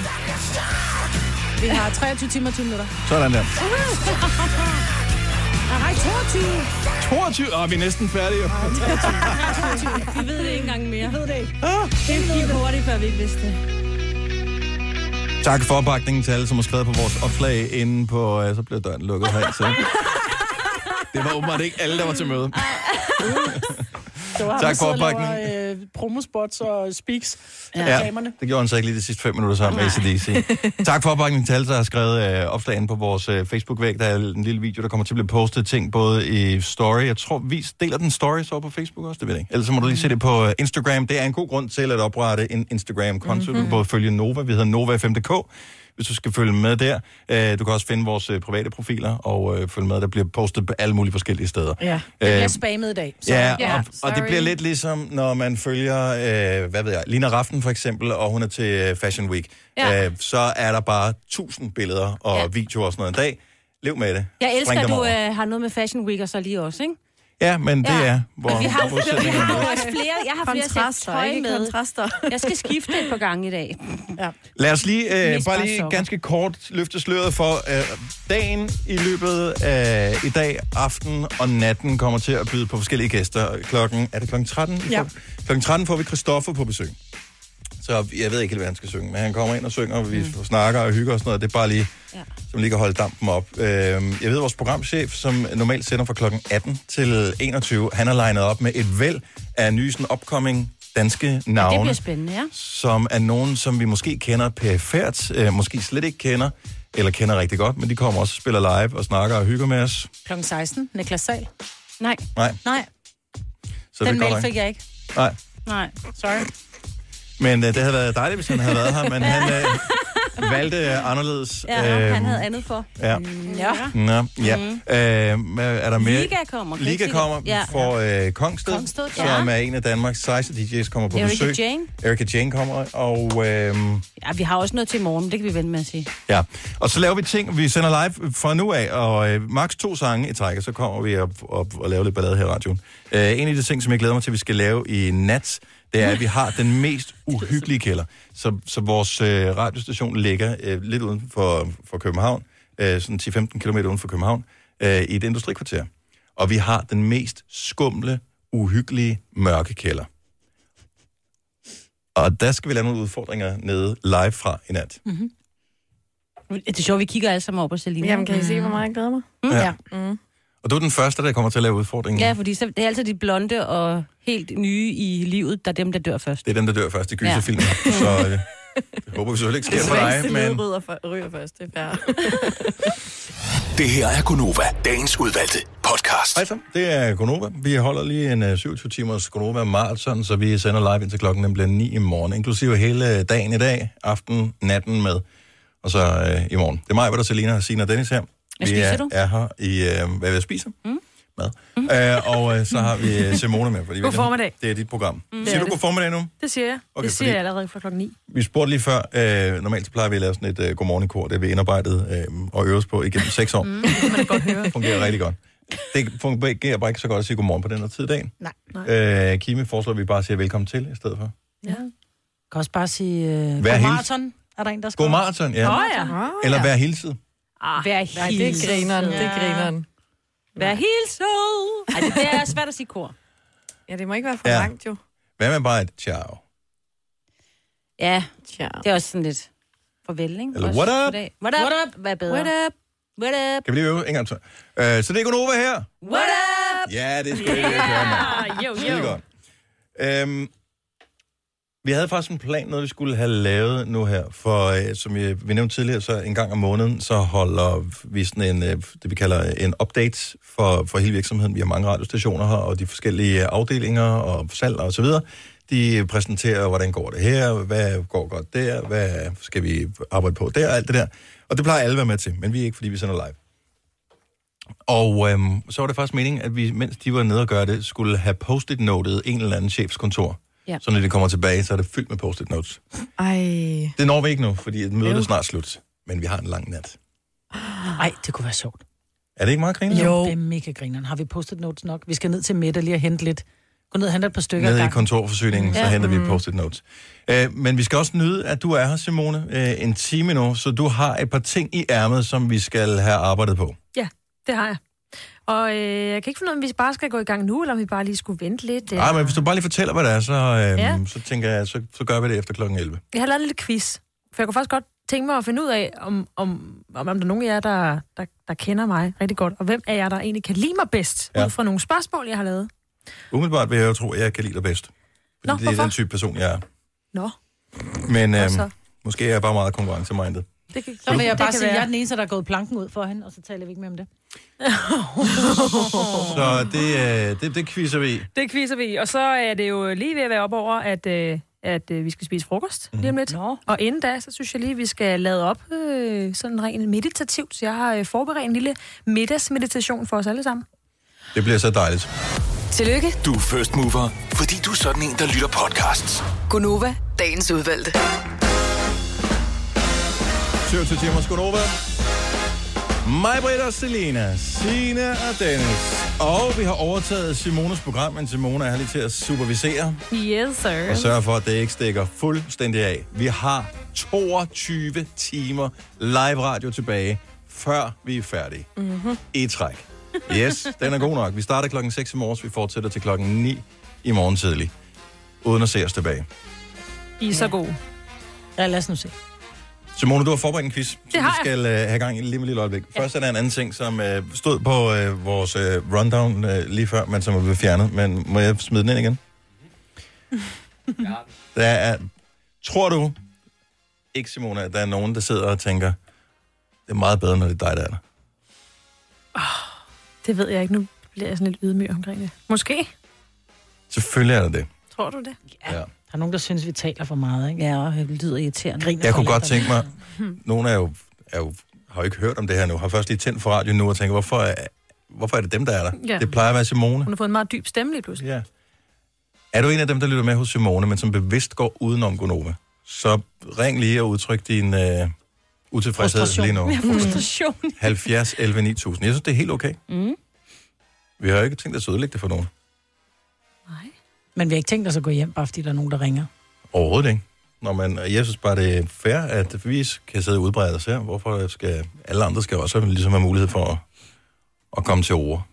Vi har 23 timer og 20 minutter. Sådan der. Nej, 22. 22? Åh, vi er næsten færdige. jo. Vi ved det ikke engang mere. Jeg ved det ikke. Det gik hurtigt, før vi ikke vidste det. Tak for opbakningen til alle, som har skrevet på vores opslag inde på... Øh, så blev døren lukket her, så... Det var åbenbart ikke alle, der var til møde. Tak for opbakningen. Promospots og speaks. Ja. Ja, Reklamerne. det gjorde han så ikke lige de sidste fem minutter sammen med ACDC. tak for opbakningen til alle, der har skrevet øh, opslag inde på vores øh, Facebook-væg. Der er en lille video, der kommer til at blive postet ting både i story. Jeg tror, vi deler den story så på Facebook også, det ved jeg ikke. Ellers så må du lige se det på øh, Instagram. Det er en god grund til at oprette en Instagram-konto. Mm-hmm. Du kan både følge Nova, vi hedder Nova5.dk, hvis du skal følge med der. Øh, du kan også finde vores øh, private profiler og øh, følge med. Der bliver postet på alle mulige forskellige steder. Ja. Det bliver spammet i dag. Så. Ja, og, og det bliver lidt ligesom, når man følger, øh, hvad ved jeg, Lina Raften for eksempel, og hun er til øh, Fashion Week. Ja. Øh, så er der bare tusind billeder og ja. videoer og sådan noget en dag. Lev med det. Jeg elsker, at du øh, har noget med Fashion Week og så lige også, ikke? Ja, men det Ja. er, hvor vi har, vi modsætningerne har også flere, jeg har flere sæt Kontraster, tøj ikke? med. Kontraster. Jeg skal skifte et par gange i dag. Ja. Lad os lige, øh, bare lige ganske kort løfte sløret for øh, dagen i løbet af i dag, aften og natten kommer til at byde på forskellige gæster. Klokken, er det klokken 13? vi Ja. Klokken 13 får vi Christoffer på besøg. Så jeg ved ikke helt, hvad han skal synge, men han kommer ind og synger, og vi mm. snakker og hygger og sådan noget. Det er bare lige, ja. som lige kan holde dampen op. Øh, jeg ved, vores programchef, som normalt sender fra klokken 18 til 21, han har legnet op med et væld af nye sådan upcoming danske navne Det bliver spændende, ja. som er nogen, som vi måske kender perifært, øh, måske slet ikke kender, eller kender rigtig godt, men de kommer også og spiller live og snakker og hygger med os. Klokken 16. Niklas Sal. Nej. Nej, Nej, så den det mail fik jeg ikke. Nej, Nej, sorry. Men øh, det havde været dejligt, hvis han havde været her, men han øh, valgte øh, anderledes. Ja, Øhm, han havde andet for. Ja. Ja. Nå, ja. Øh, hvad er der mere? Liga kommer. Liga kommer? Ja. for øh, Kongsted, Kongsted, som ja. er en af Danmarks sejeste DJ's, kommer på Erika besøg. Jane. Erika Jane kommer, og... Øh, Ja, vi har også noget til i morgen, det kan vi vente med at sige. Ja, og så laver vi ting, vi sender live fra nu af, og øh, maks to sange i træk, og så kommer vi op, op og laver lidt ballade her i radioen. Øh, en af de ting, som jeg glæder mig til, at vi skal lave i nat, det er, at vi har den mest uhyggelige kælder. Så, så vores øh, radiostation ligger øh, lidt uden for, for København, øh, sådan 10-15 km uden for København, øh, i et industrikvarter. Og vi har den mest skumle, uhyggelige, mørke kælder. Og der skal vi lave nogle udfordringer nede live fra i nat. Mm-hmm. Det er sjovt, vi kigger alle sammen over på Selina. Jamen, kan I se, hvor meget jeg glæder mig? Mm. Ja. Mm. Og du er den første, der kommer til at lave udfordringen. ja, fordi så, det er altid de blonde og helt nye i livet, der er dem, der dør først. Det er dem, der dør først i gyserfilmen. Ja. Så øh, det håber vi selvfølgelig ikke sker for dig, men... ryger, for, ryger først, det er. Det her er Gonova, dagens udvalgte podcast. Hej så, det er Gonova. Vi holder lige en uh, 27 timers Gonova Marathon, så vi sender live indtil klokken den bliver 9 i morgen, inklusive hele dagen i dag, aften, natten med, og så uh, i morgen. Det er mig, hvor der Selina, Sina og Dennis her. Hvad vi spiser er, du? er her i, uh, hvad vi spiser. Mm. Mad. Mm. Uh, og uh, så har vi uh, Simone med. Fordi God formiddag. Det er dit program. Mm. Siger er du det. god formiddag nu? Det siger jeg. Okay, det siger jeg allerede fra klokken 9. Vi spurgte lige før, øh, normalt så plejer vi at lave sådan et øh, godmorgen i kor, det er vi indarbejdet øh, og øves på igennem seks år. Mm, det kan man godt høre. Det fungerer rigtig godt. Det fungerer bare ikke så godt at sige godmorgen på den her tid af dagen. Nej. Øh, Kimi foreslår, at vi bare siger velkommen til i stedet for. Ja. Kan også bare sige... Øh, god maraton. Er der en, der skal? God maraton, ja. Åh ja. Eller vær hilset. Ah, Vær Nej, det er grineren, det er grineren. Vær hilset. Ej, det, det er svært at sige kor. Ja, det må ikke være for Ja. ja. langt, jo. Hvad med bare et ciao? Ja, Tja. det er også sådan lidt farvel, ikke? Eller Også what up? goddag. What up? What up? Hvad er bedre? What up? What up? Kan vi lige øve en gang til? Øh, så det er Gunova her. What up? Ja, det skal vi ikke høre, mand. Jo, Skide godt. Øhm, vi havde faktisk en plan, noget vi skulle have lavet nu her, for øh, som vi, vi nævnte tidligere, så en gang om måneden, så holder vi sådan en, øh, det vi kalder en update for, for hele virksomheden. Vi har mange radiostationer her, og de forskellige øh, afdelinger og salg og så videre. De præsenterer, hvordan går det her, hvad går godt der, hvad skal vi arbejde på der, alt det der. Og det plejer alle at være med til, men vi er ikke, fordi vi sender live. Og øhm, så var det faktisk meningen, at vi, mens de var nede og gøre det, skulle have post-it notet en eller anden chefskontor. Ja. Så når de kommer tilbage, så er det fyldt med post-it notes. Ej. Det når vi ikke nu, fordi et møde er snart slut. Men vi har en lang nat. Nej, det kunne være sjovt. Er det ikke meget griner? Jo. Det er mega grineren. Har vi postet notes nok? Vi skal ned til middag lige og hente lidt Gå ned og hente et par stykker. Nede i kontorforsyningen, så Ja. henter vi Mhm. post-it notes. Øh, men vi skal også nyde, at du er her, Simone, øh, en time nu, så du har et par ting i ærmet, som vi skal have arbejdet på. Ja, det har jeg. Og øh, jeg kan ikke finde ud af, om vi bare skal gå i gang nu, eller om vi bare lige skulle vente lidt. Nej, men hvis du bare lige fortæller, hvad det er, så, øh, Ja. så tænker jeg, så, så gør vi det efter klokken 11. Jeg har lavet en lille quiz, for jeg kunne faktisk godt tænke mig at finde ud af, om, om, om, om der er nogen af jer, der, der, der kender mig rigtig godt, og hvem af jer, der egentlig kan lide mig bedst, Ja. ud fra nogle spørgsmål, jeg har lavet. Umiddelbart vil jeg jo tro, at jeg kan lide dig bedst. Fordi Nå, det er hvorfor? den type person, jeg er. Nå, Men øh, måske er jeg bare meget konkurrencemindet. Det kan, Så vil jeg bare sige, at jeg er den eneste, der er gået planken ud for hende, og så taler vi ikke mere om det. Så det, øh, det, det quizzer vi i. Det quizzer vi, i. og så er det jo lige ved at være op over, at, øh, at øh, vi skal spise frokost lige om lidt. Nå. Og inden da, så synes jeg lige, at vi skal lade op øh, sådan rent meditativt. Så jeg har forberedt en lille middagsmeditation for os alle sammen. Det bliver så dejligt. Tillykke, Du er first mover, fordi du er sådan en, der lytter podcasts. Gunova, dagens udvalgte. 27 timer Skodova. Mig, Britt og Selena, Signe og Dennis. Og vi har overtaget Simones program, men Simone er her lige til at supervisere Yes, sir. og sørge for, at det ikke stikker fuldstændig af. Vi har 22 timer live radio tilbage, før vi er færdige. Mm-hmm. I træk. Yes, den er god nok. Vi starter klokken 6 i morges, vi fortsætter til klokken 9 i morgen tidlig. Uden at se os tilbage. I er så gode. Ja, lad os nu se. Simone, du har forberedt en quiz, som vi skal uh, have gang i lige med lille øjeblik. Først er der en anden ting, som uh, stod på uh, vores uh, rundown lige før, men som er blevet fjernet. Men må jeg smide den ind igen? Der er, tror du, ikke Simone, at der er nogen, der sidder og tænker, det er meget bedre, når det er dig, der er der. Det ved jeg ikke. Nu bliver jeg sådan lidt ydmyg omkring det. Måske. Selvfølgelig er der det. Tror du det? Ja. Der er nogen, der synes, vi taler for meget, ikke? Ja, og det lyder irriterende. Griner Jeg kunne godt tænke mig, nogle er jo, er jo, har jo ikke hørt om det her nu, har først lige tændt for radio nu og tænker, hvorfor er, hvorfor er det dem, der er der? Ja. Det plejer at være Simone. Hun har fået en meget dyb stemme lige pludselig. Ja. Er du en af dem, der lytter med hos Simone, men som bevidst går udenom Gonova, så ring lige og udtryk din øh, utilfredshed Frustration. lige nu. Ja, frustration. 70 11 9000. Jeg synes, det er helt okay. Mm. Vi har jo ikke tænkt os at ødelægge det for nogen. Men vi har ikke tænkt os at gå hjem, bare fordi der er nogen, der ringer. Overhovedet ikke. Når man, jeg synes bare, det er fair, at vi kan sidde og udbrede os her. Hvorfor skal alle andre skal også ligesom have mulighed for at, at komme til ord?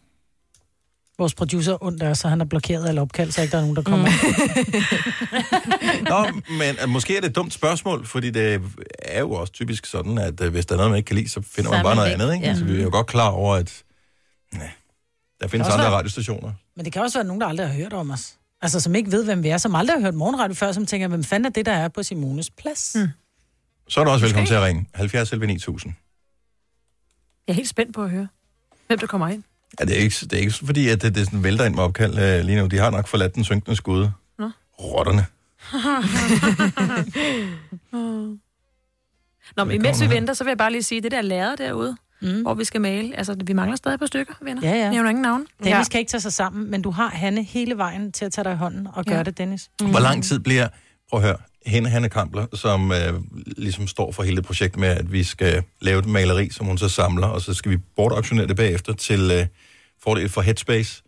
Vores producer er ondt os, så han har blokeret alle opkald, så ikke der er nogen, der kommer. Nå, men uh, måske er det et dumt spørgsmål, fordi det er jo også typisk sådan, at uh, hvis der er noget, man ikke kan lide, så finder Så man er bare noget væk. andet, ikke? Ja. Så vi er jo godt klar over, at nej, der findes andre være- radiostationer. Men det kan også være nogen, der aldrig har hørt om os. Altså, som ikke ved, hvem vi er, som aldrig har hørt morgenradio før, som tænker, hvem fanden er det, der er på Simones plads? Mm. Så er du også velkommen til at ringe. 70 11 9000. Jeg er helt spændt på at høre, hvem der kommer ind. Ja, det er ikke, det er ikke fordi, at det, det er sådan vælter ind med opkald uh, lige nu. De har nok forladt den synkende skud. Nå. Rotterne. Nå, men imens vi venter, så vil jeg bare lige sige, det der lærred derude, mm. hvor vi skal male, altså vi mangler stadig et par stykker, venner. Ja, ja. Nævner ingen navn. Dennis ja. kan ikke tage sig sammen, men du har Hanne hele vejen til at tage dig i hånden og gøre Ja. det, Dennis. Hvor lang tid bliver... Prøv at høre. Hende, Hanne Kampler, som øh, ligesom står for hele det projekt med, at vi skal lave et maleri, som hun så samler, og så skal vi bortauktionere det bagefter til øh, fordel for Headspace.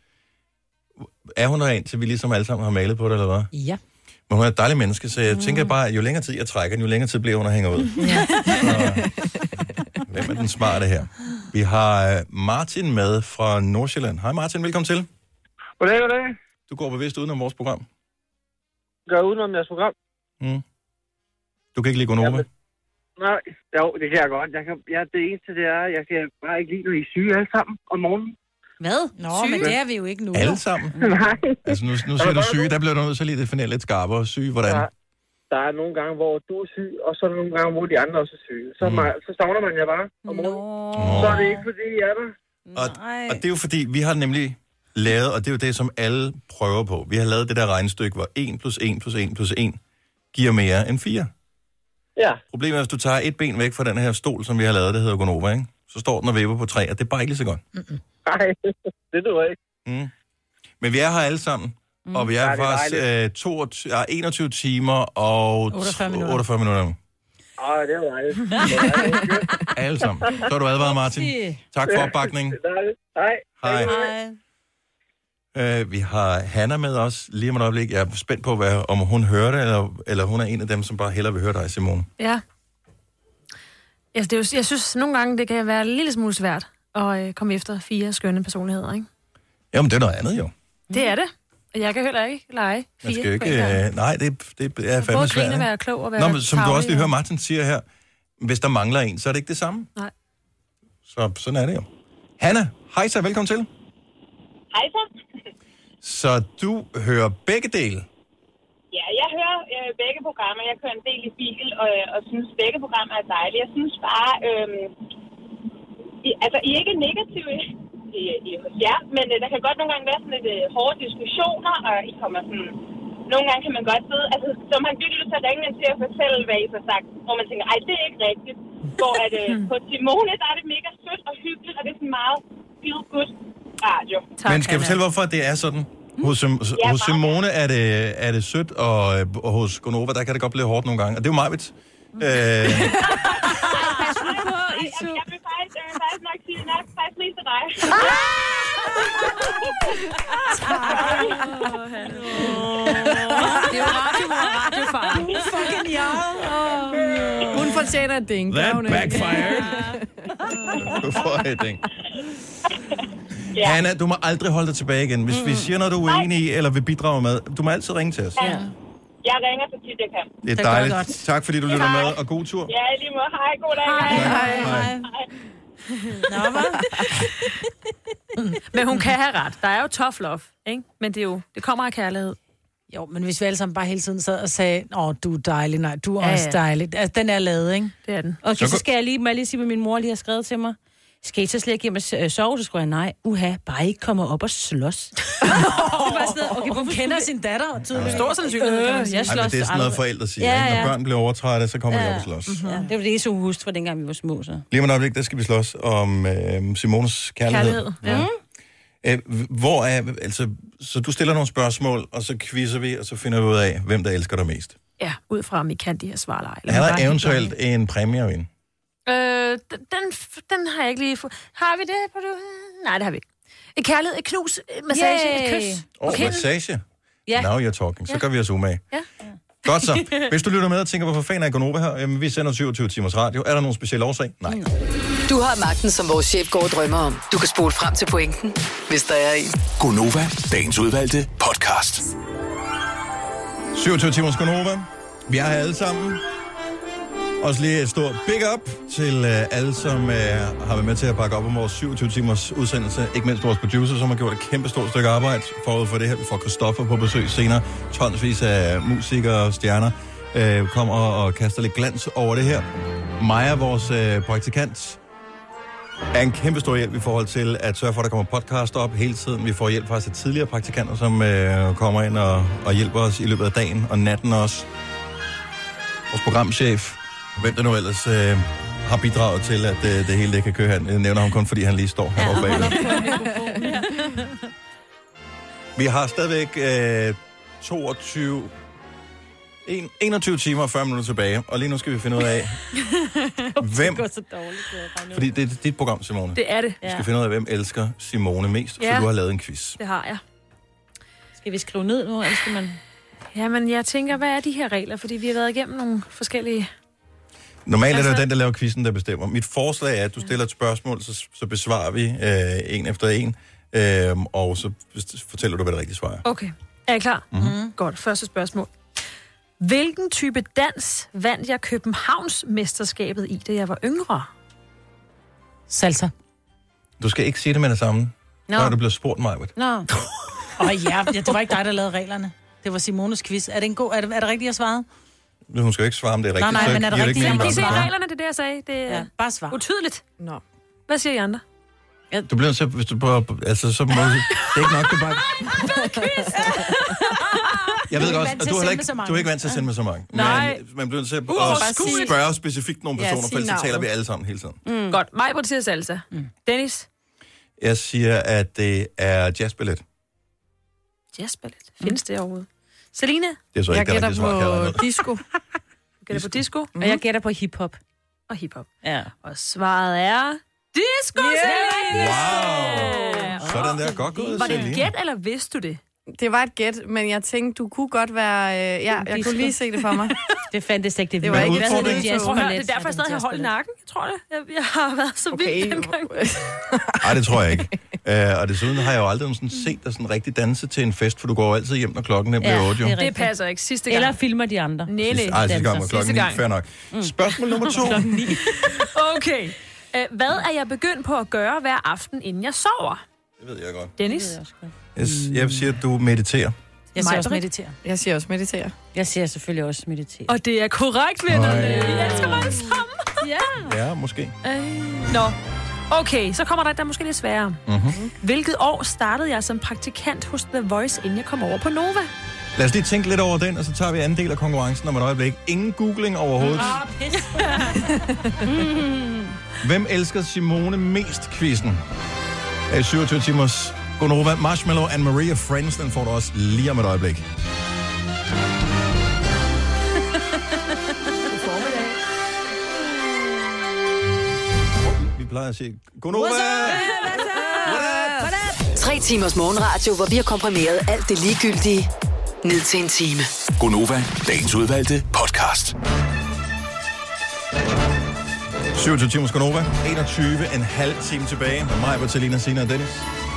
Er hun der til vi ligesom alle sammen har malet på det, eller hvad? Ja. Men hun er et dejligt menneske, så jeg mm. tænker bare, at jo længere tid jeg trækker, den, jo længere tid bliver hun at hænge ud. Ja. Hvem er den smarte her? Vi har øh, Martin med fra Nordsjælland. Hej Martin, velkommen til. Goddag, goddag. Du går bevidst udenom vores program. Gør udenom jeres program. Mm. Du kan ikke lide Gonova? Nej, jo, det kan jeg godt. Jeg kan, jeg, det eneste, det er, jeg kan bare ikke lide, når I er syge alle sammen om morgenen. Hvad? Nå, men det er vi jo ikke nu. Alle sammen? Nej. Altså nu, nu siger du syge, der bliver du nødt til lige at definere lidt skarpere. Syge, hvordan? Ja. Der er nogle gange, hvor du er syg, og så er der nogle gange, hvor de andre også er syge. Så, Mm. mm. så savner man jer bare om morgenen. Så er det ikke, fordi I er der. Og, og det er jo fordi, vi har nemlig lavet, og det er jo det, som alle prøver på. Vi har lavet det der regnestykke, hvor 1 plus 1 plus 1 plus 1 giver mere end 4. Ja. Problemet er, hvis du tager et ben væk fra den her stol, som vi har lavet, det hedder Gonova, ikke? Så står den og vipper på tre, og det er bare ikke lige så godt. Nej, det jeg ikke. Mm. Men vi er her alle sammen, mm. og vi er Ja, er faktisk øh, 22, ja, 21 timer og 48 minutter. 48 minutter. Ej, det er dejligt. Alle sammen. Så er du advaret, Martin. Tak for opbakningen. Hej. Hej. Hej. Uh, vi har Hanna med os lige om et øjeblik. Jeg er spændt på, hvad, om hun hører det, eller, eller hun er en af dem, som bare hellere vil høre dig, Simone. Ja. Altså, det er jo, jeg synes, nogle gange, det kan være en lille smule svært at øh, komme efter fire skønne personligheder, ikke? Jamen, det er noget andet jo. Det er det. Og jeg kan heller ikke lege fire Man skal ikke... Uh, nej, det, det er fandme Både svært. grine, ikke? være klog og være Nå, men som du også lige hører Martin siger her, hvis der mangler en, så er det ikke det samme. Nej. Så sådan er det jo. Hanna, hej så, velkommen til. Hej så. Så du hører begge dele. Hører øh, begge programmer. Jeg kører en del i bil, og, og synes, begge programmer er dejlige. Jeg synes bare, øhm, I, altså, I er ikke negative i, i, hos jer, men øh, der kan godt nogle gange være sådan lidt øh, hårde diskussioner, og I kommer sådan... Nogle gange kan man godt sidde, altså, så er man virkelig lyst til at ringe ind til at fortælle, hvad I har sagt, hvor man tænker, ej, det er ikke rigtigt. Hvor at, øh, på Simone, der er det mega sødt og hyggeligt, og det er sådan meget feel good radio. Men skal jeg fortælle, hvorfor det er sådan? Hos, Sim- Ja, hos Simone er det, er det sødt, og, øh, og hos Gonova, der kan det godt blive hårdt nogle gange. Og det er jo Majvits. Øh, Jeg, vil faktisk, jeg vil faktisk nok sige, at er faktisk mest til dig. Det er jo radio, radiofar. Fucking ja. Hun fortjener et ding. That backfired. du får et ding. Ja. Hanna, du må aldrig holde dig tilbage igen. Hvis vi siger noget, du er uenig i, eller vil bidrage med, du må altid ringe til os. Ja. Jeg ringer så tit, jeg kan. Det er dejligt. Tak fordi du lytter med, og god tur. Ja, lige måde. Hej, god dag. Hej. Hej. Nå, hvad? Men hun kan have ret. Der er jo tough love, ikke? Men det, er jo, det kommer af kærlighed. Jo, men hvis vi alle sammen bare hele tiden sad og sagde, åh, du er dejlig, nej, du er Ja, også ja. dejlig. Altså, den er lavet, ikke? Det er den. Okay, Så så, skal jeg lige, må jeg lige sige, hvad min mor lige har skrevet til mig. Skal I så slet ikke hjem og øh, sove? Så skulle jeg, nej, uha, bare ikke komme op og slås. det var sådan noget, okay, Hun kender sin datter, tydeligvis. Stor sandsynlighed, kan man sige. jeg Ej, slås men det er sådan noget, forældre siger. Ja, ja. Når børn bliver overtrætte, så kommer de op og slås. Ja, det var det eneste, hun huske fra dengang, vi var små. Så. Lige om et øjeblik, der skal vi slås om øh, Simones kærlighed. Kærlighed, ja. Øh, hvor er, altså, så du stiller nogle spørgsmål, og så quizzer vi, og så finder vi ud af, hvem der elsker dig mest. Ja, ud fra, om I kan de her svarleje. eller Er der eventuelt en præmie at vinde? Øh, den, den, den har jeg ikke lige fået. Har vi det på du? Nej, det har vi ikke. Et kærlighed, et knus, et massage, et Yay. kys. Åh, oh, Okay. massage. Ja. Now you're talking. Så Ja. gør vi os umage. Ja. Godt så. Hvis du lytter med og tænker, hvorfor fanden er Gonova her? Jamen, vi sender 27 timers radio. Er der nogen speciel årsag? Nej. Du har magten, som vores chef går og drømmer om. Du kan spole frem til pointen, hvis der er en. Gonova, dagens udvalgte podcast. 27 timers Gonova. Vi er her alle sammen. Også lige et stort big up til uh, alle, som uh, har været med til at bakke op om vores 27 timers udsendelse. Ikke mindst vores producer, som har gjort et kæmpe stort stykke arbejde forud for det her. Vi får Christoffer på besøg senere. Tonsvis af musikere og stjerner uh, kommer og kaster lidt glans over det her. Maja, vores uh, praktikant, er en kæmpe stor hjælp i forhold til at sørge for, at der kommer podcast op hele tiden. Vi får hjælp faktisk af altså tidligere praktikanter, som øh, kommer ind og, og hjælper os i løbet af dagen og natten også. Vores programchef, hvem der nu ellers øh, har bidraget til, at øh, det hele det kan køre. Han jeg nævner ham kun, fordi han lige står heroppe ja, bag. Vi har stadigvæk øh, 22... en- 21 timer og 40 minutter tilbage, og lige nu skal vi finde ud af, hvem... Det går så dårligt. det. Fordi det er dit program, Simone. Det er det. Vi skal finde ud af, hvem elsker Simone mest, Ja. for du har lavet en quiz. Det har jeg. Skal vi skrive ned nu, eller skal man... Jamen, jeg tænker, hvad er de her regler? Fordi vi har været igennem nogle forskellige... Normalt altså... er det Altså- jo den, der laver quizzen, der bestemmer. Mit forslag er, at du stiller et spørgsmål, så, så besvarer vi øh, en efter en, øh, og så fortæller du, hvad det rigtige svar er. Okay. Er I klar? Mhm. Mm-hmm. Godt. Første spørgsmål. Hvilken type dans vandt jeg Københavns mesterskabet i, da jeg var yngre? Salsa. Du skal ikke sige det med det samme, Nå. når du bliver spurgt mig. Nå. Åh oh, ja, ja, det var ikke dig, der lavede reglerne. Det var Simones quiz. Er det, en god, er det, er det rigtigt, jeg svarede? Hun skal jo ikke svare, om det er rigtigt. nej, så men er det rigtigt, ikke jeg mening, Kan I se at svare. reglerne? Det er det, jeg sagde. Det er Ja, bare svar. utydeligt. Nå. Hvad siger I andre? Du bliver til, hvis du prøver, altså så må du, det er ikke nok, du bare... Jeg ved er godt, ikke vant at til du er, ikke, så du er ikke vant til at sende med så mange. Nej. Men man bliver nødt til at, at spørge specifikt nogle Ja, personer, sig for ellers så taler vi alle sammen hele tiden. Mm. Godt. Mig på til salsa. Mm. Dennis? Jeg siger, at det er jazzballet. Jazzballet. Findes det overhovedet? Selina? Det er så Jeg ikke det gætter rigtige svar, kan jeg regne på ud. disco. Du gætter på disco Og jeg gætter på hiphop. og hiphop. Ja. Og svaret er sgu yeah. Wow. Sådan der. Godt gået, Var det et gæt, eller vidste du det? Det var et gæt, men jeg tænkte, du kunne godt være... Øh, ja, jeg kunne lige se det for mig. Det fandtes ikke, det, Det var ikke Hvad udfordringen. Jazz det er derfor, jeg stadig har hold i nakken. Jeg tror det. Jeg, jeg har været så Okay. vild dengang. Nej, det tror jeg ikke. Uh, og desuden har jeg jo aldrig sådan set dig sådan rigtig danse til en fest, for du går altid hjem, når klokken er blevet Ja, 8. Jo. det Det passer ikke. Sidste gang. Eller filmer de andre. Nej, nej. Ej, sidste gang var klokken Sidste 9. gang. Fair nok. Spørgsmål nummer to. Okay. Øh, Hvad er jeg begyndt på at gøre hver aften, inden jeg sover? Det ved jeg godt. Dennis? Jeg, jeg siger, at du mediterer. Jeg siger også Majbrit? meditere. Jeg siger også meditere. Jeg ser selvfølgelig også meditere. Og det er korrekt, vennerne. Ej. Vi elsker mig alle sammen. Ja. Ja, måske. Øh. Nå. Okay, så kommer der et, der er måske lidt sværere. Mm-hmm. Hvilket år startede jeg som praktikant hos The Voice, inden jeg kom over på Nova? Lad os lige tænke lidt over den, og så tager vi anden del af konkurrencen om et øjeblik. Ingen googling overhovedet. Ah, pis. Hvem elsker Simone mest quizzen? Af 27 timers Gonova, Marshmallow and Maria Friends, den får du også lige om et øjeblik. Vi plejer at sige, Gonova! Tre timers morgenradio, hvor vi har komprimeret alt det ligegyldige ned til en time. Gonova, dagens udvalgte podcast. 27 timers Gonova, 21 en halv time tilbage med mig, Bertalina, Sina og Dennis.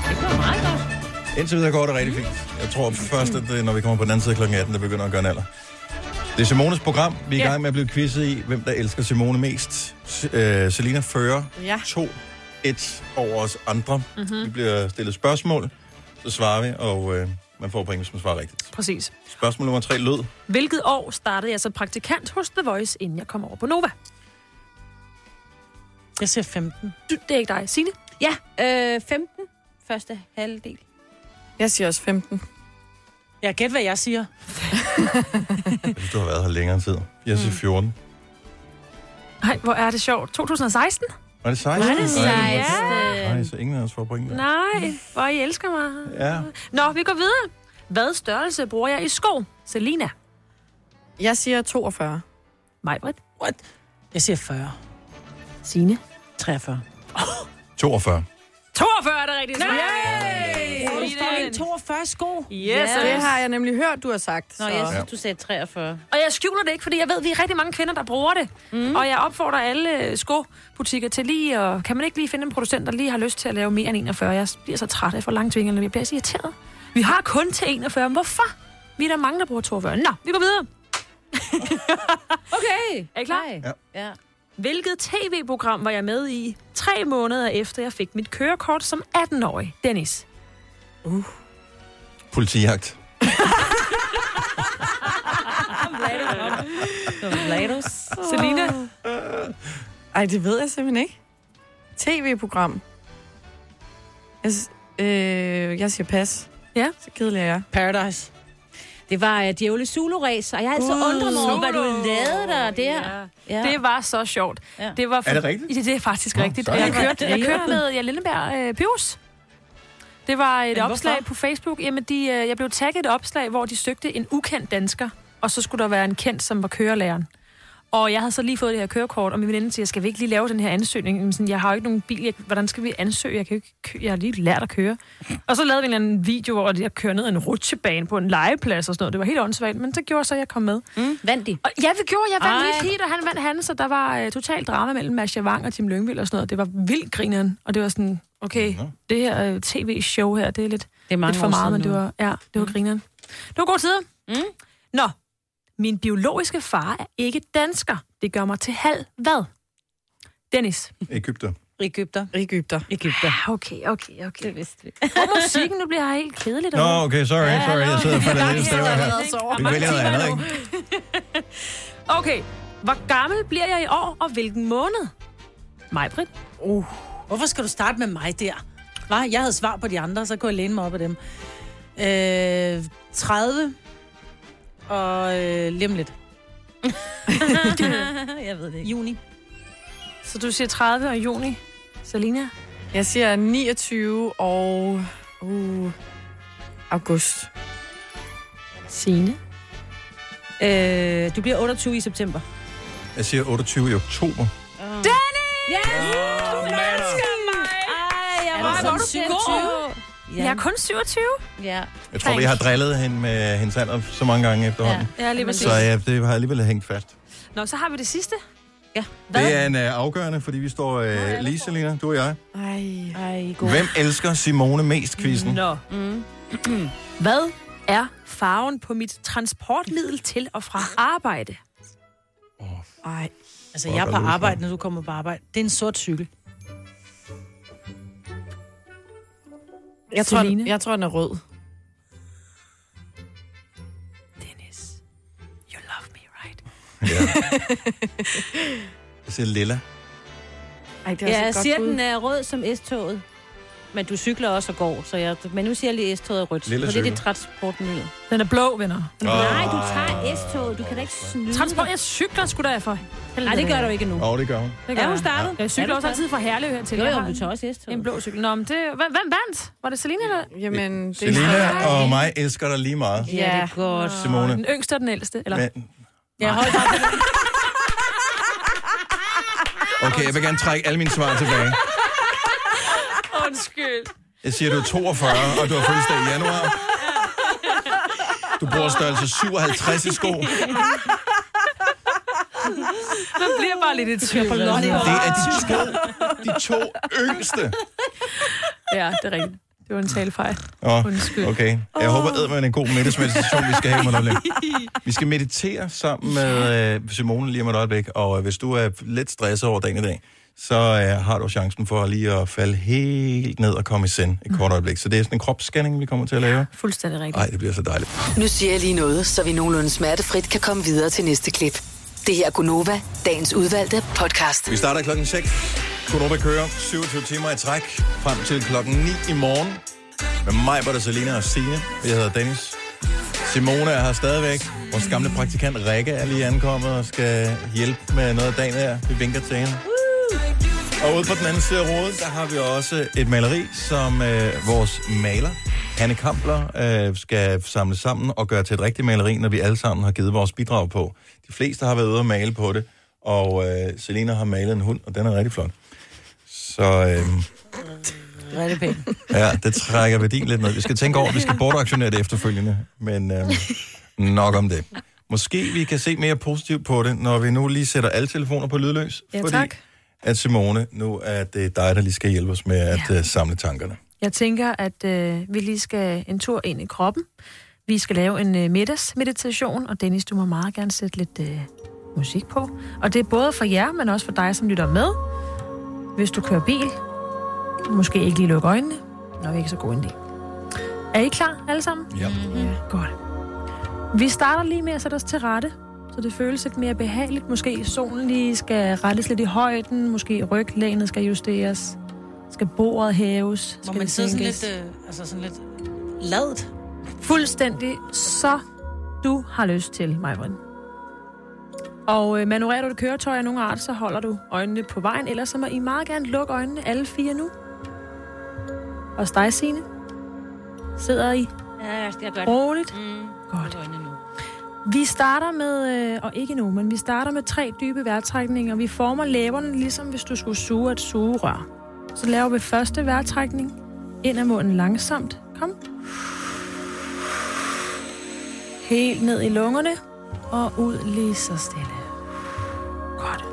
Det går meget godt. Indtil videre går det rigtig fint. Jeg tror først, at det, når vi kommer på den anden side kl. 18, det begynder at gøre en alder. Det er Simones program. Vi er i Ja. gang med at blive quizzet i, hvem der elsker Simone mest. S- øh, Selina fører Ja. 2-1 over os andre. Mhm. Mm-hmm. Vi bliver stillet spørgsmål, så svarer vi, og øh, man får point, hvis man svarer rigtigt. Præcis. Spørgsmål nummer 3 lød. Hvilket år startede jeg som praktikant hos The Voice, inden jeg kom over på Nova? Jeg siger 15. Du, det er ikke dig. Signe? Ja, øh, 15. Første halvdel. Jeg siger også 15. Jeg gæt, hvad jeg siger. Hvis du har været her længere tid. Jeg siger 14. Nej, hvor er det sjovt. 2016? Var det 16? Var det Nej, 16? Nej, så ingen af os får point der. Nej, hvor I elsker mig. Ja. Nå, vi går videre. Hvad størrelse bruger jeg i sko? Selina? Jeg siger 42. Majbrit? What? Jeg siger 40. Signe? 43. 42. 42 er det rigtigt. Nej! Selina. Fucking 42 sko. Yes, Ja, yes. det har jeg nemlig hørt, du har sagt. Nå, så- jeg synes, du sagde 43. Og jeg skjuler det ikke, fordi jeg ved, at vi er rigtig mange kvinder, der bruger det. Mm. Og jeg opfordrer alle skobutikker til lige, og kan man ikke lige finde en producent, der lige har lyst til at lave mere end 41? Jeg bliver så træt af for lange tvingerne, jeg bliver så irriteret. Vi har kun til 41, men hvorfor? Vi er der mange, der bruger 42. Nå, vi går videre. Okay. Er I klar? Nej. Ja. Hvilket tv-program var jeg med i tre måneder efter, jeg fik mit kørekort som 18-årig? Dennis. Politijagt. Vlados. Selina. Ej, det ved jeg simpelthen ikke. TV-program. Jeg, øh, jeg siger pas. Ja. Så kedelig er jeg. Paradise. Det var uh, Djævle Zulu-race, og jeg har altid Gud, undret mig over, hvad du Zulu. lavede der der. Ja. Ja. Det var så sjovt. Ja. Det var Er det rigtigt? Det, det er faktisk Nå, rigtigt. så er jeg kørte, jeg kørte med Jan Lindeberg øh, Pyrus. Det var et Men opslag hvorfor? på Facebook. Jamen, de, øh, jeg blev tagget et opslag, hvor de søgte en ukendt dansker, og så skulle der være en kendt, som var kørelæreren. Og jeg havde så lige fået det her kørekort, og min veninde siger, skal vi ikke lige lave den her ansøgning? Jamen, sådan, jeg har jo ikke nogen bil, jeg, hvordan skal vi ansøge? Jeg, kan jo ikke, kø- jeg har lige lært at køre. Og så lavede vi en eller anden video, hvor jeg kører ned en rutsjebane på en legeplads og sådan noget. Det var helt åndssvagt, men så gjorde så, at jeg kom med. Mm, vandt de? Og ja, vi gjorde. Jeg vandt Ej. lige Peter, han vandt han, så der var uh, totalt drama mellem Masha Wang og Tim Lyngvild og sådan noget. Det var vildt grineren, og det var sådan, okay, Nå. det her uh, tv-show her, det er lidt, Det er mange lidt for meget, men det var, ja, det var Mm. grineren. Det var gode tider. Mm. Nå, min biologiske far er ikke dansker. Det gør mig til halv hvad? Dennis. Ægypter. Ægypter. Ægypter. Ægypter. Ja, okay, okay, okay. Det vidste vi. Og musikken, nu bliver jeg helt kedeligt. Nå, okay, sorry, sorry. Jeg sidder og falder lidt støvet her. Vi vælger noget andet, ikke? Okay, hvor gammel bliver jeg i år, og hvilken måned? Majbrit? Uh. Hvorfor skal du starte med mig der? Hva? Jeg havde svar på de andre, så kunne jeg læne mig op af dem. Øh, 30 og øh, lige om lidt. jeg ved det ikke. Juni. Så du siger 30 og juni. Selina? Jeg siger 29 og... Uh, august. Signe? Øh, du bliver 28 i september. Jeg siger 28 i oktober. Yes! Åh, mander. hvor er du Sådan god. 27. Jeg er kun 27. Ja. Jeg tror, vi har drillet hende med hendes alder så mange gange efterhånden. Ja, ja lige præcis. Så ja, det har alligevel hængt fast. Nå, så har vi det sidste. Ja. Det er en uh, afgørende, fordi vi står uh, lige, Selina, du og jeg. Ej. Ej, god. Hvem elsker Simone mest, quizzen? Nå. Mm. Hvad er farven på mit transportmiddel til og fra arbejde? Ej. Altså, jeg er på arbejde, når du kommer på arbejde. Det er en sort cykel. Jeg tror, Celine? jeg tror, den er rød. Dennis, you love me, right? Jeg siger lilla. Ej, det er Ja, jeg godt siger, bud. den er rød som S-toget. Men du cykler også og går, så jeg... Men nu siger jeg lige S-toget er rødt. Lille for det er cykel. dit transportmiddel. Den er blå, venner. Nej, du tager S-toget. Du kan da ikke snyde. Transport, jeg cykler sgu da for. Nej, det gør du ikke nu. Åh, oh, det gør hun. Det Er gør hun jeg. startet? Jeg cykler Er du også altid fra Herlev her til. Jo, Jeg jo, har du tager også S-toget. En blå cykel. Nå, men det... Hvem hvem vandt? Var det Selina, eller? Jamen, det Selina og mig elsker dig lige meget. Ja, det er godt. Simone. Den yngste og den ældste, eller? Men, Jeg holdt op. okay, jeg vil gerne trække alle mine svar tilbage. Undskyld. Jeg siger, du er 42, og du har fødselsdag i januar. Du bruger størrelse 57 i sko. Man bliver bare lidt i tvivl. Det er de to, de to yngste. Ja, det er rigtigt. Det var en talefejl. Åh, Undskyld. okay. Jeg håber, at en god middagsmeditation, vi skal have med dig. Vi skal meditere sammen med øh, Simone lige om et øjeblik, og øh, hvis du er lidt stresset over dagen i dag, så øh, har du chancen for lige at falde helt ned og komme i send et kort øjeblik. Så det er sådan en kropsscanning, vi kommer til at lave. Fuldstændig rigtigt. Nej, det bliver så dejligt. Nu siger jeg lige noget, så vi nogenlunde smertefrit kan komme videre til næste klip. Det her er Gunova, dagens udvalgte podcast. Vi starter klokken 6. Konoba kører 27 timer i træk frem til klokken 9 i morgen. Med mig, Bette, Selina og Signe. Jeg hedder Dennis. Simone er her stadigvæk. Vores gamle praktikant Rikke er lige ankommet og skal hjælpe med noget af dagen her. Vi vinker til hende. Og ude på den anden side af rådet, der har vi også et maleri, som øh, vores maler, Hanne Kampler, øh, skal samle sammen og gøre til et rigtigt maleri, når vi alle sammen har givet vores bidrag på. De fleste har været ude og male på det, og øh, Selina har malet en hund, og den er rigtig flot. Så øh, Rigtig pænt. ja, det trækker værdien lidt ned. Vi skal tænke over, at vi skal bortaktionere det efterfølgende, men øh, nok om det. Måske vi kan se mere positivt på det, når vi nu lige sætter alle telefoner på lydløs. Ja, fordi tak. At Simone, nu er det dig, der lige skal hjælpe os med at ja. uh, samle tankerne. Jeg tænker, at øh, vi lige skal en tur ind i kroppen. Vi skal lave en øh, middagsmeditation, og Dennis, du må meget gerne sætte lidt øh, musik på. Og det er både for jer, men også for dig, som lytter med. Hvis du kører bil, måske ikke lige lukke øjnene. Nok ikke så god en idé. Er I klar alle sammen? Ja. ja. Godt. Vi starter lige med at sætte os til rette, så det føles lidt mere behageligt. Måske solen lige skal rettes lidt i højden, måske ryglænet skal justeres. Skal bordet hæves? Må Skal man det sidde sådan lidt, øh, altså sådan lidt ladet? Fuldstændig, så du har lyst til, Majbrin. Og øh, manøvrerer du et køretøj af nogen art, så holder du øjnene på vejen. Ellers så må I meget gerne lukke øjnene, alle fire nu. Og dig, Signe. Sidder I Ja, jeg gør det. roligt? Mm. Godt. Vi starter med, øh, og ikke nu, men vi starter med tre dybe vejrtrækninger. Vi former læberne, ligesom hvis du skulle suge et sugerør. Så laver vi første vejrtrækning. Ind af munden langsomt. Kom. Helt ned i lungerne. Og ud lige så stille. Godt.